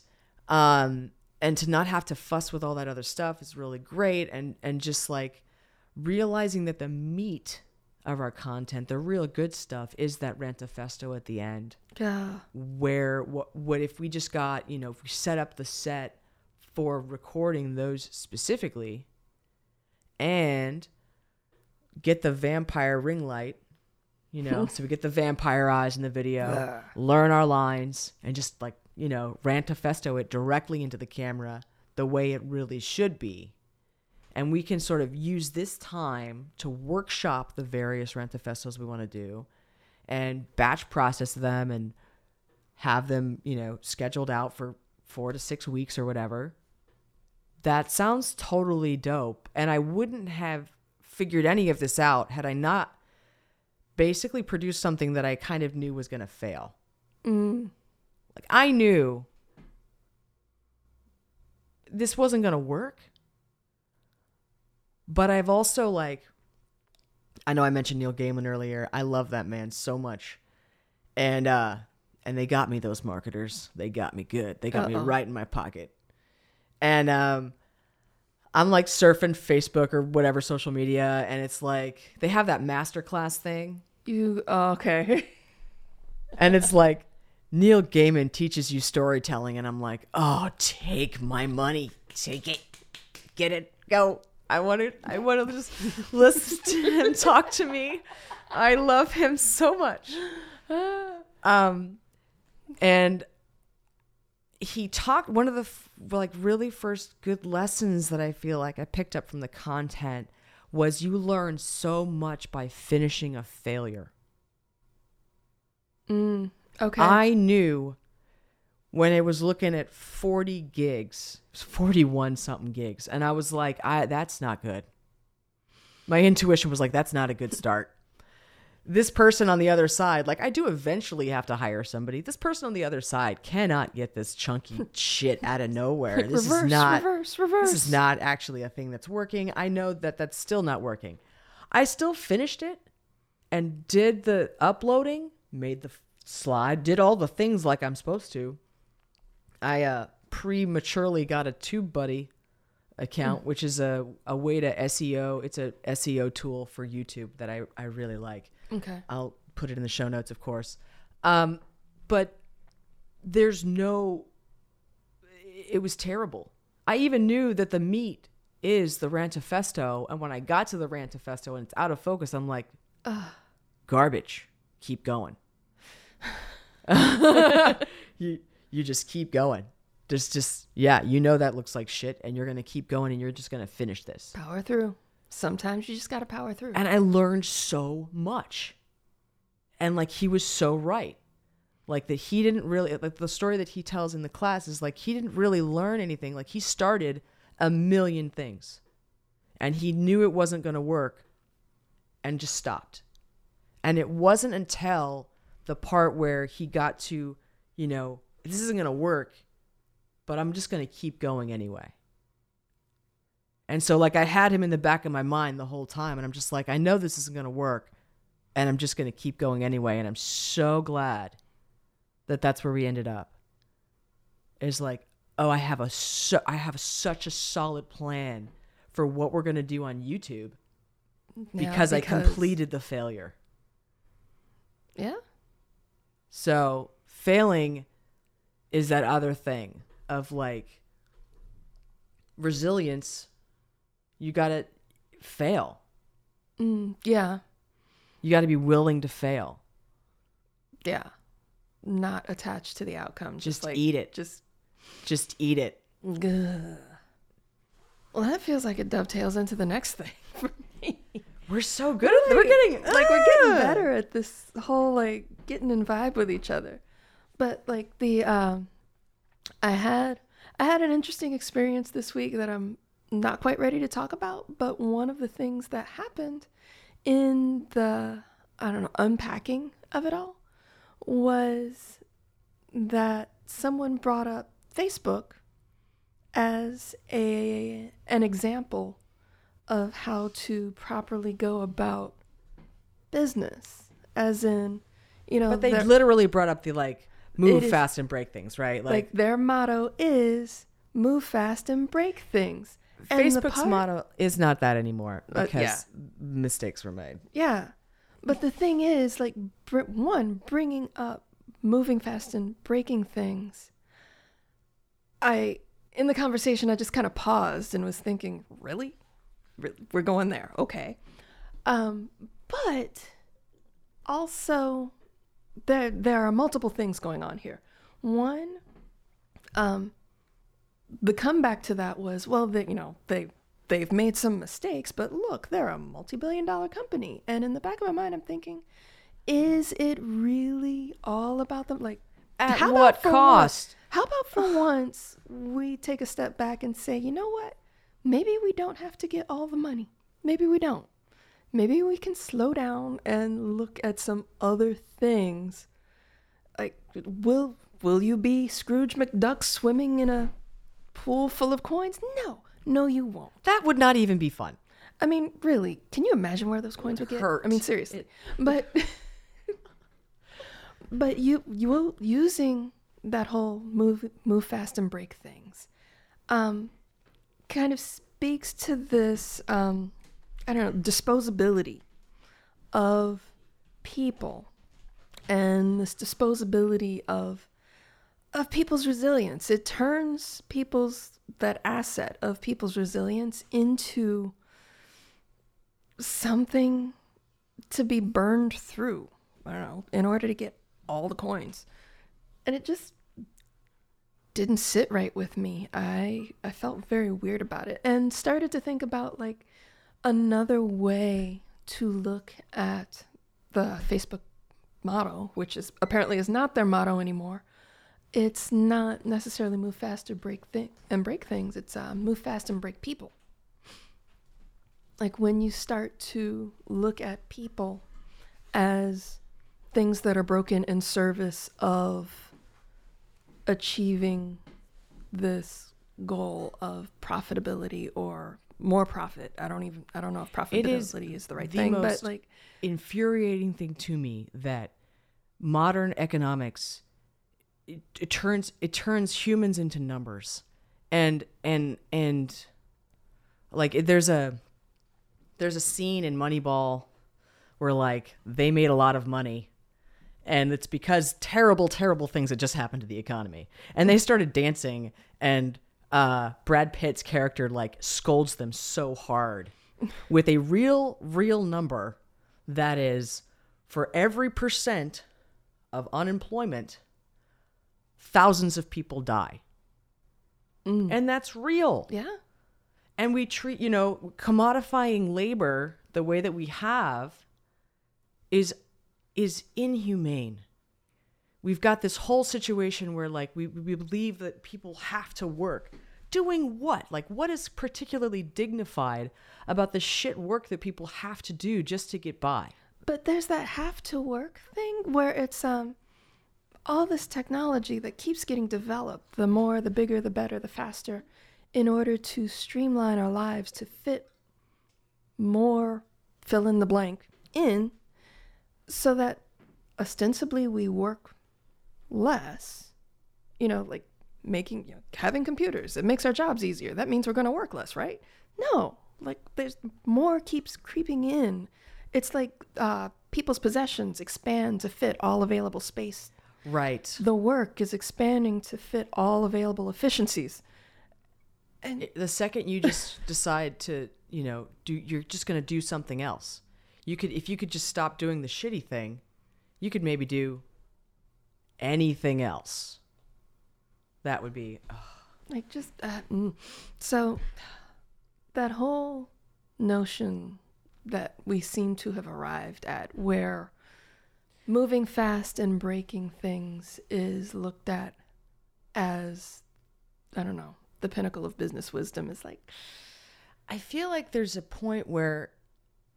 um and to not have to fuss with all that other stuff is really great and and just like realizing that the meat of our content the real good stuff is that rantafesto at the end. Yeah. where what what if we just got you know if we set up the set for recording those specifically and get the vampire ring light you know so we get the vampire eyes in the video learn our lines and just like you know rantafesto it directly into the camera the way it really should be and we can sort of use this time to workshop the various rantafestos we want to do and batch process them and have them, you know, scheduled out for four to six weeks or whatever. That sounds totally dope. And I wouldn't have figured any of this out had I not basically produced something that I kind of knew was going to fail. Mm-hmm. Like, I knew this wasn't going to work. But I've also, like, I know I mentioned Neil Gaiman earlier. I love that man so much. And, uh, and they got me those marketers. They got me good. They got me Uh-oh. right in my pocket. And um I'm like surfing Facebook or whatever social media and it's like they have that masterclass thing You oh, okay? and it's like Neil Gaiman teaches you storytelling and I'm like, "Oh, take my money. Take it. Get it. Go. I want to I want to just listen to him talk to me. I love him so much. Um and he talked one of the f- like really first good lessons that I feel like I picked up from the content was you learn so much by finishing a failure. Mm, okay. I knew when I was looking at 40 gigs, 41 something gigs, and I was like, I that's not good. My intuition was like, that's not a good start. This person on the other side, like I do eventually have to hire somebody. This person on the other side cannot get this chunky shit out of nowhere. This reverse, is not reverse, reverse. this is not actually a thing that's working. I know that that's still not working. I still finished it and did the uploading, made the slide, did all the things like I'm supposed to. I uh, prematurely got a TubeBuddy account, which is a, a way to SEO. It's a SEO tool for YouTube that I, I really like. okay. I'll put it in the show notes, of course. Um, but there's no. It was terrible. I even knew that the meat is the Rantafesto, and when I got to the Rantafesto and it's out of focus, I'm like, garbage. Keep going. you you just keep going. Just just yeah, you know that looks like shit, and you're gonna keep going, and you're just gonna finish this. Power through. Sometimes you just gotta power through. and I learned so much. And like he was so right. Like that he didn't really like the story that he tells in the class is like he didn't really learn anything. Like he started a million things. And he knew it wasn't going to work and just stopped. And it wasn't until the part where he got to, you know, this isn't going to work, but I'm just going to keep going anyway. And so, like, I had him in the back of my mind the whole time. And I'm just like, I know this isn't going to work. And I'm just going to keep going anyway. And I'm so glad that that's where we ended up. Is like, oh, I have a so, I have such a solid plan for what we're going to do on YouTube Yeah, because, I completed the failure. Yeah. So failing is that other thing of like resilience. You got to fail. Mm, yeah. You got to be willing to fail. Yeah. Not attached to the outcome. Just, Just like eat it. Just. Just eat it. Ugh. Well, that feels like it dovetails into the next thing for me. We're so good at We're getting like we're getting better at this whole like getting in vibe with each other. But like the um I had I had an interesting experience this week that I'm not quite ready to talk about, but one of the things that happened in the I don't know, unpacking of it all was that someone brought up Facebook as a an example of how to properly go about business as in you know But they literally brought up the like move is- fast and break things, right? like, Like, their motto is move fast and break things Facebook's part- motto is not that anymore Uh, because yeah. mistakes were made. Yeah. But the thing is, like, br- one, bringing up moving fast and breaking things. I, in the conversation, I just kind of paused and was thinking, really? Re- We're going there. Okay. Um, but also, there, there are multiple things going on here. One, um, the comeback to that was, well, they, you know, they they've made some mistakes, but look, they're a multi-billion dollar company. And in the back of my mind, I'm thinking, is it really all about them? Like, At how what cost? once- how about for once we take a step back and say, you know what? Maybe we don't have to get all the money. Maybe we don't. Maybe we can slow down and look at some other things. Like, will will you be Scrooge McDuck swimming in a pool full of coins? No, no, you won't. That would not even be fun. I mean, really, can you imagine where those coins would get? Hurt. I mean, seriously. but but you you will using that whole move move fast and break things, um, kind of speaks to this um, I don't know disposability of people and this disposability of of people's resilience. It turns people's that asset of people's resilience into something to be burned through. I don't know, in order to get all the coins. And it just didn't sit right with me. I I felt very weird about it and started to think about like another way to look at the Facebook motto, which is apparently is not their motto anymore. It's not necessarily move fast or break thing and break things. It's uh, move fast and break people. Like when you start to look at people as things that are broken in service of achieving this goal of profitability or more profit. I don't even I don't know if It is profitability is the right the thing, but like infuriating thing to me that modern economics it, it turns it turns humans into numbers. And and and like it- there's a there's a scene in moneyball where like they made a lot of money. And it's because terrible terrible things had just happened to the economy. And they started dancing and uh brad pitt's character like scolds them so hard with a real real number that is for every percent of unemployment thousands of people die. And that's real. Yeah. and we treat you know commodifying labor the way that we have is is inhumane we've got this whole situation where like we, we believe that people have to work. Doing what? Like what is particularly dignified about the shit work that people have to do just to get by? But there's that have to work thing where it's um all this technology that keeps getting developed, the more, the bigger, the better, the faster, in order to streamline our lives to fit more fill in the blank in so that ostensibly we work less. You know, like making you know, having computers, it makes our jobs easier. That means we're going to work less, right? No, like there's more keeps creeping in. It's like uh, people's possessions expand to fit all available space. right The work is expanding to fit all available efficiencies. And the second you just decide to you know do you're just going to do something else you could if you could just stop doing the shitty thing you could maybe do anything else. That would be ugh. like just uh, so that whole notion that we seem to have arrived at where moving fast and breaking things is looked at as i don't know the pinnacle of business wisdom is like i feel like there's a point where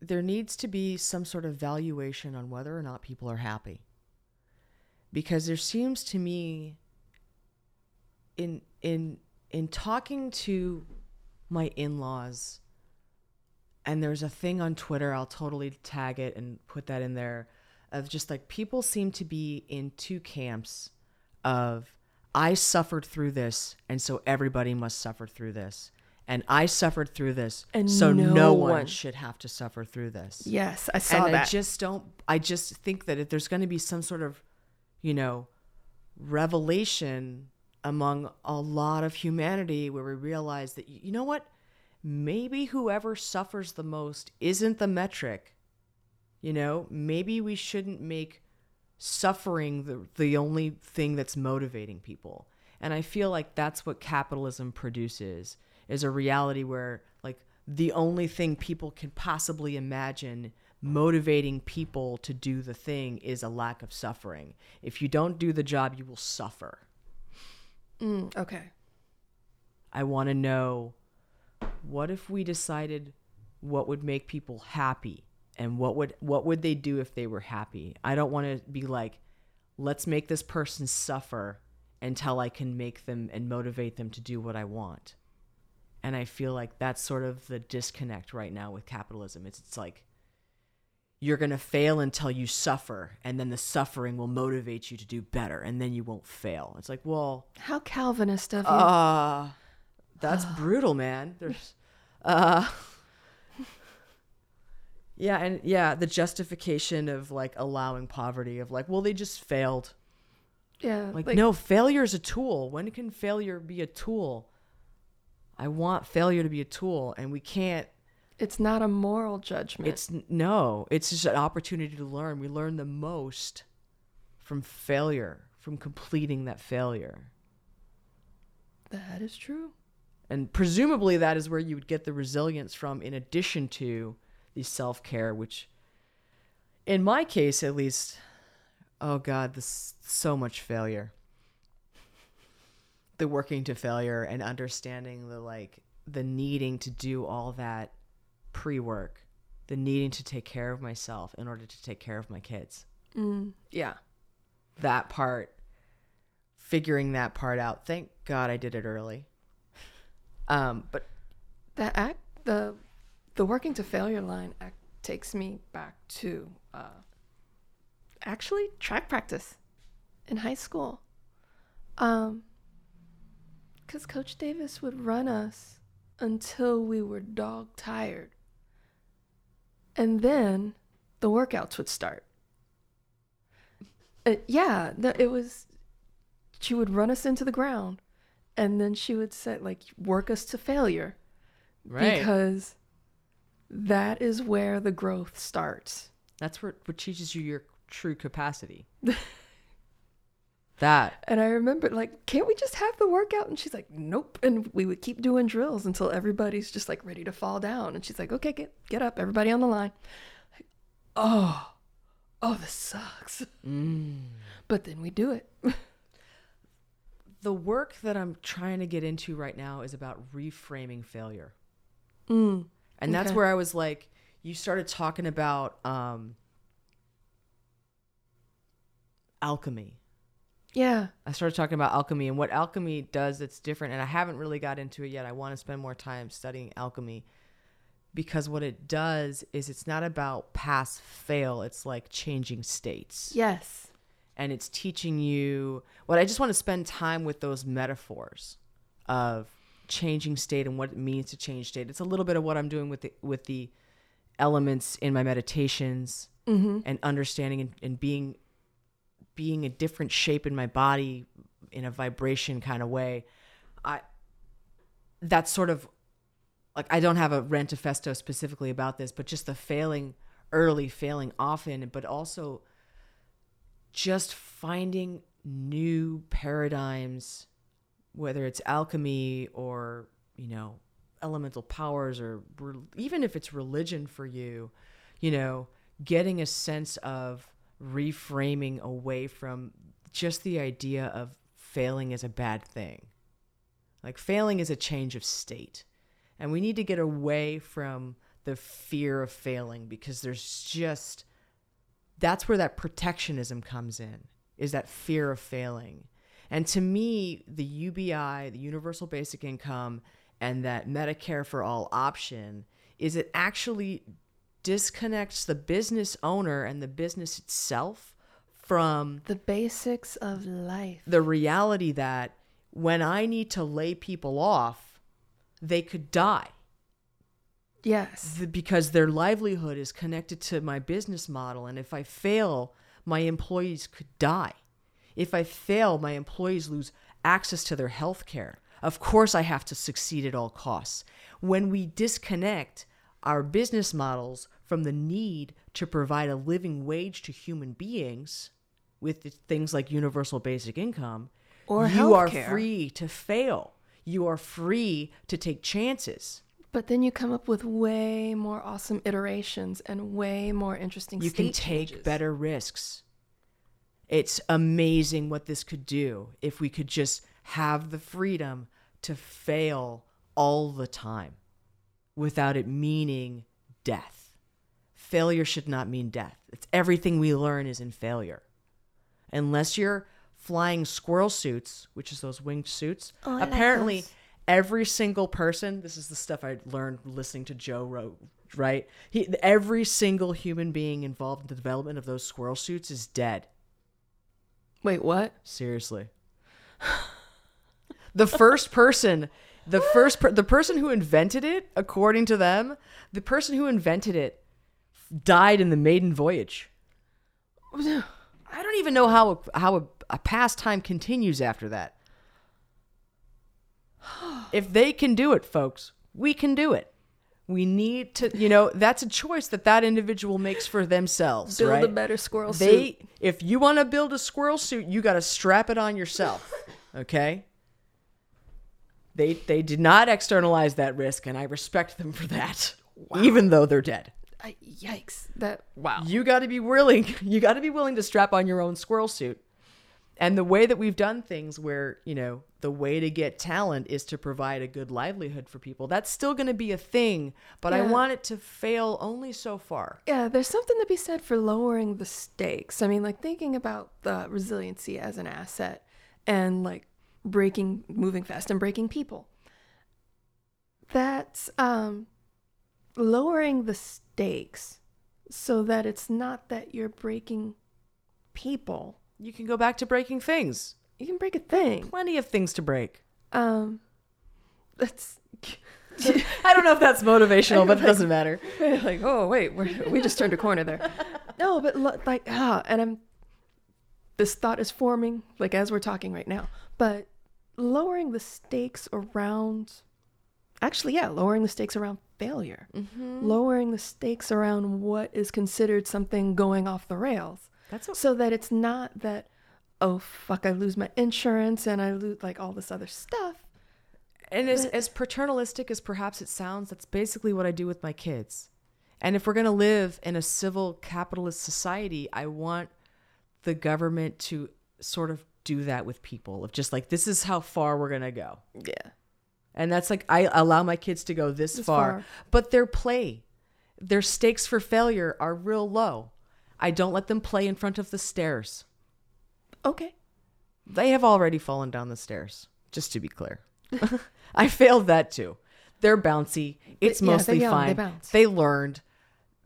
there needs to be some sort of valuation on whether or not people are happy because there seems to me in in in talking to my in-laws and there's a thing on Twitter I'll totally tag it and put that in there of just like people seem to be in two camps of I suffered through this and so everybody must suffer through this and I suffered through this And so no, no one, one- should have to suffer through this yes i saw and that I just don't. I just think that if there's going to be some sort of, you know, revelation among a lot of humanity where we realize that you know what, maybe whoever suffers the most isn't the metric. You know, maybe we shouldn't make suffering the the only thing that's motivating people. And I feel like that's what capitalism produces is a reality where like the only thing people can possibly imagine motivating people to do the thing is a lack of suffering. If you don't do the job, you will suffer. Mm, okay I want to know what if we decided what would make people happy and what would what would they do if they were happy? I don't want to be like let's make this person suffer until I can make them and motivate them to do what I want. And I feel like that's sort of the disconnect right now with capitalism. It's it's like you're going to fail until you suffer and then the suffering will motivate you to do better and then you won't fail. It's like, well, how calvinist of you uh that's brutal, man. There's uh Yeah, and yeah, the justification of like allowing poverty of like, well, they just failed. yeah Like, no, failure is a tool. When can failure be a tool? I want failure to be a tool, and we can't It's not a moral judgment. It's no, it's just an opportunity to learn. We learn the most from failure, from completing that failure. that is true. And presumably that is where you would get the resilience from in addition to the self-care which in my case at least oh god this so much failure. The working to failure and understanding the like the needing to do all that pre-work, the needing to take care of myself in order to take care of my kids. Mm, yeah. That part figuring that part out. Thank God I did it early. Um, but That act the the working to failure line act takes me back to uh, actually track practice in high school. Um, because Coach Davis would run us until we were dog tired, and then the workouts would start. Uh, yeah, the, it was. She would run us into the ground, and then she would say like work us to failure right. because that is where the growth starts. That's what, what teaches you your true capacity. that. And I remember, like, can't we just have the workout? And she's like, nope. And we would keep doing drills until everybody's just like ready to fall down. And she's like, okay, get get up, everybody on the line. Like, oh, oh, this sucks. Mm. But then we do it. The work that I'm trying to get into right now is about reframing failure. Mm. And that's where I was like, you started talking about um, alchemy. Yeah. I started talking about alchemy and what alchemy does that's different. And I haven't really got into it yet. I want to spend more time studying alchemy because what it does is it's not about pass fail, it's like changing states. Yes. And it's teaching you what I just want to spend time with those metaphors of changing state and what it means to change state. It's a little bit of what I'm doing with the with the elements in my meditations Mm-hmm. and understanding and, and being being a different shape in my body in a vibration kind of way i that's sort of like i don't have a rantafesto specifically about this but just the failing early failing often but also just finding new paradigms whether it's alchemy or you know elemental powers or re- even if it's religion for you you know getting a sense of reframing away from just the idea of failing as a bad thing. Like failing is a change of state. And we need to get away from the fear of failing because there's just that's where that protectionism comes in. Is that fear of failing. And to me, the UBI, the universal basic income and that Medicare for all option is it actually disconnects the business owner and the business itself from The basics of life. the reality that when I need to lay people off, they could die Yes. because their livelihood is connected to my business model. And if I fail, my employees could die. If I fail, my employees lose access to their health care. Of course, I have to succeed at all costs. When we disconnect our business models from the need to provide a living wage to human beings with things like universal basic income, Or you are free to fail. You are free to take chances. But then you come up with way more awesome iterations and way more interesting you can take changes. better risks. It's amazing what this could do if we could just have the freedom to fail all the time without it meaning death. Failure should not mean death. It's everything we learn is in failure. Unless you're flying squirrel suits, which is those winged suits, Oh, like apparently those. every single person, this is the stuff I learned listening to Joe Ro right? He, every single human being involved in the development of those squirrel suits is dead. Wait, what? Seriously. the first person, the first per, the person who invented it, according to them, the person who invented it died in the maiden voyage. I don't even know how a, how a, a pastime continues after that. If they can do it, folks, we can do it. We need to, you know, that's a choice that that individual makes for themselves, Build right? a better squirrel they, suit. if you want to build a squirrel suit, you got to strap it on yourself, okay? They they did not externalize that risk, and I respect them for that, even though they're dead. I, yikes! That wow. You got to be willing. You got to be willing to strap on your own squirrel suit. And the way that we've done things, where you know the way to get talent is to provide a good livelihood for people, that's still going to be a thing. But I want it to fail only so far. Yeah, there's something to be said for lowering the stakes. I mean, like thinking about the resiliency as an asset and like breaking, moving fast and breaking people. That's um, lowering the stakes so that it's not that you're breaking people. You can go back to breaking things. You can break a thing. Plenty of things to break. Um, that's I don't know if that's motivational, but it doesn't matter. like, oh wait, we're, we just turned a corner there. No, but lo- like, ah, and I'm. This thought is forming, like as we're talking right now. But lowering the stakes around, actually, yeah, lowering the stakes around failure, mm-hmm. lowering the stakes around what is considered something going off the rails, That's okay. so that it's not that, oh fuck, I lose my insurance and I lose like all this other stuff. And as, as paternalistic as perhaps it sounds, that's basically what I do with my kids. And if we're going to live in a civil capitalist society, I want the government to sort of do that with people of just like, this is how far we're to go. Yeah. And that's like, I allow my kids to go this, This far, far. but their play, their stakes for failure are real low. I don't let them play in front of the stairs. Okay. They have already fallen down the stairs, just to be clear. I failed that too. They're bouncy. It's yeah, mostly they fine. bounce. They learned.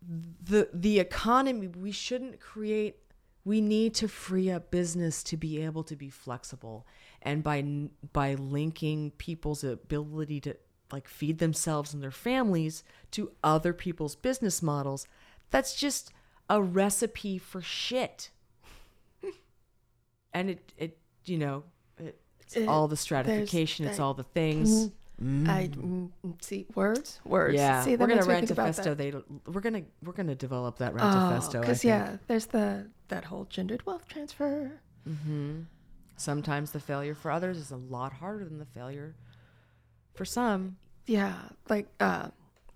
The the economy we shouldn't create we need to free up business to be able to be flexible. And by by linking people's ability to like feed themselves and their families to other people's business models that's just a recipe for shit. And it it you know it, it's It- all the stratification it's all the things mm-hmm. I mm, see words, words. yeah see, we're gonna makes me think about rantafesto they we're gonna we're gonna develop that Oh, rantafesto because think. yeah, there's the that whole gendered wealth transfer. Hmm. sometimes the failure for others is a lot harder than the failure for some Yeah, like uh,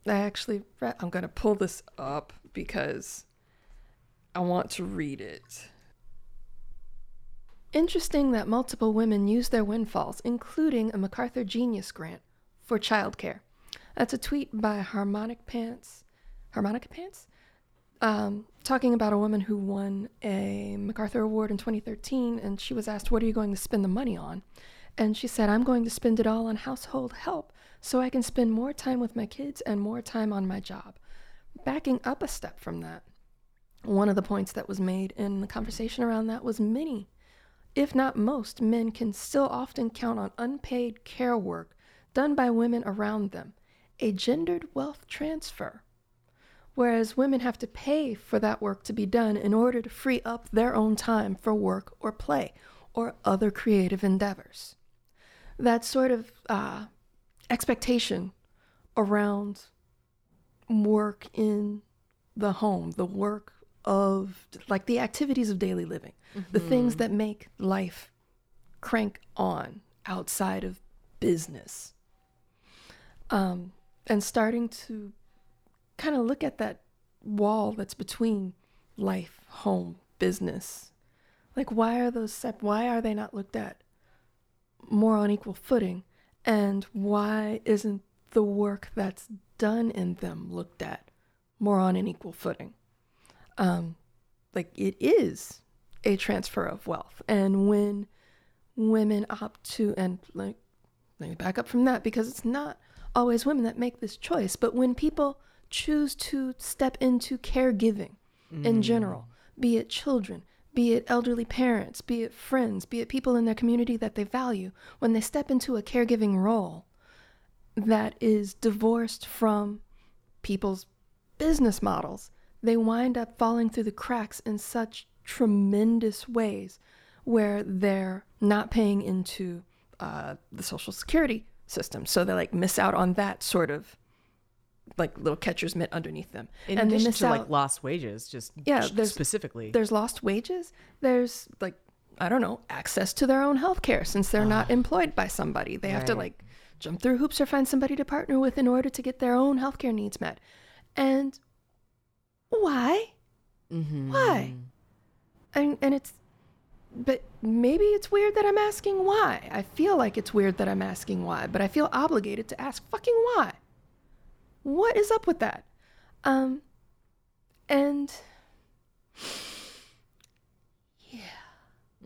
I actually read. I'm gonna pull this up because I want to read it. Interesting that multiple women use their windfalls, including a MacArthur Genius Grant, for childcare. That's a tweet by Harmonic Pants. Harmonica Pants? Um, talking about a woman who won a MacArthur Award in 2013, and she was asked, What are you going to spend the money on? And she said, I'm going to spend it all on household help so I can spend more time with my kids and more time on my job. Backing up a step from that, one of the points that was made in the conversation around that was many, if not most, men can still often count on unpaid care work done by women around them, a gendered wealth transfer. Whereas women have to pay for that work to be done in order to free up their own time for work or play or other creative endeavors. That sort of uh, expectation around work in the home, the work of like the activities of daily living, the things that make life crank on outside of business. Um, and starting to kind of look at that wall that's between life, home, business. Like why are those sep- why are they not looked at more on equal footing? And why isn't the work that's done in them looked at more on an equal footing? Um, like it is a transfer of wealth. And when women opt to, and like, let me back up from that because it's not always women that make this choice, but when people choose to step into caregiving in general, be it children, be it elderly parents, be it friends, be it people in their community that they value, when they step into a caregiving role that is divorced from people's business models, they wind up falling through the cracks in such tremendous ways where they're not paying into uh, the social security system. So they like miss out on that sort of like little catcher's mitt underneath them, In and they addition miss to out. like lost wages, just Yeah, there's- specifically. there's lost wages. There's like I don't know access to their own health care since they're not employed by somebody. They have to like jump through hoops or find somebody to partner with in order to get their own healthcare needs met. And why? Mm-hmm. Why? And and it's but maybe it's weird that I'm asking why. I feel like it's weird that I'm asking why, but I feel obligated to ask fucking why. What is up with that? Um and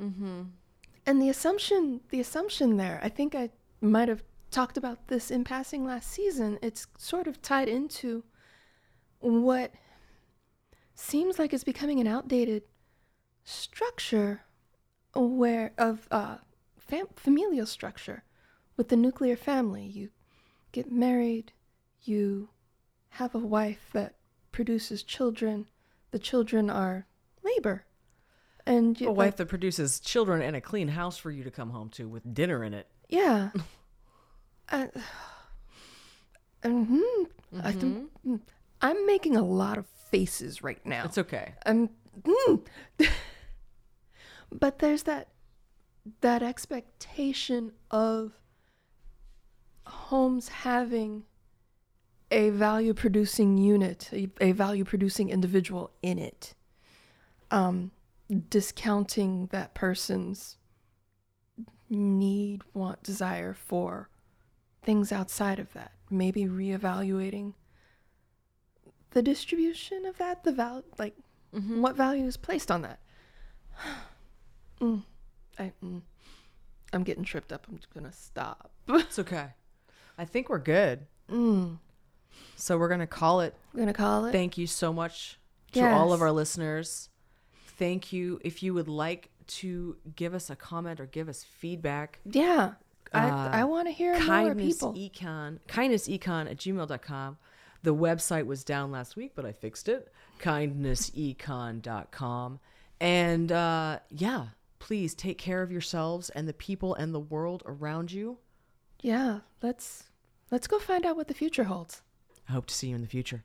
Mm-hmm. and the assumption the assumption there, I think I might have talked about this in passing last season. It's sort of tied into what seems like it's becoming an outdated structure where of uh, fam- familial structure with the nuclear family. You get married, you have a wife that produces children. The children are labor, and you, A like, wife that produces children and a clean house for you to come home to with dinner in it. yeah. uh, mhm. I think mm, I'm making a lot of faces right now. It's okay. I'm, mm. but there's that that expectation of homes having a value producing unit, a, a value producing individual in it, um, discounting that person's need, want, desire for things outside of that. Maybe reevaluating the distribution of that, the val like what value is placed on that. Mm, I, mm, I'm getting tripped up. I'm just gonna stop. It's okay. I think we're good. mm, So we're gonna call it. I'm gonna call it. Thank you so much to all of our listeners. Thank you. If you would like to give us a comment or give us feedback, yeah, Uh, I I want to hear kindness more kindness people. econ kindnessecon at gmail.com the website was down last week but i fixed it kindnessecon.com and uh yeah please take care of yourselves and the people and the world around you yeah, let's let's go find out what the future holds. i hope to see you in the future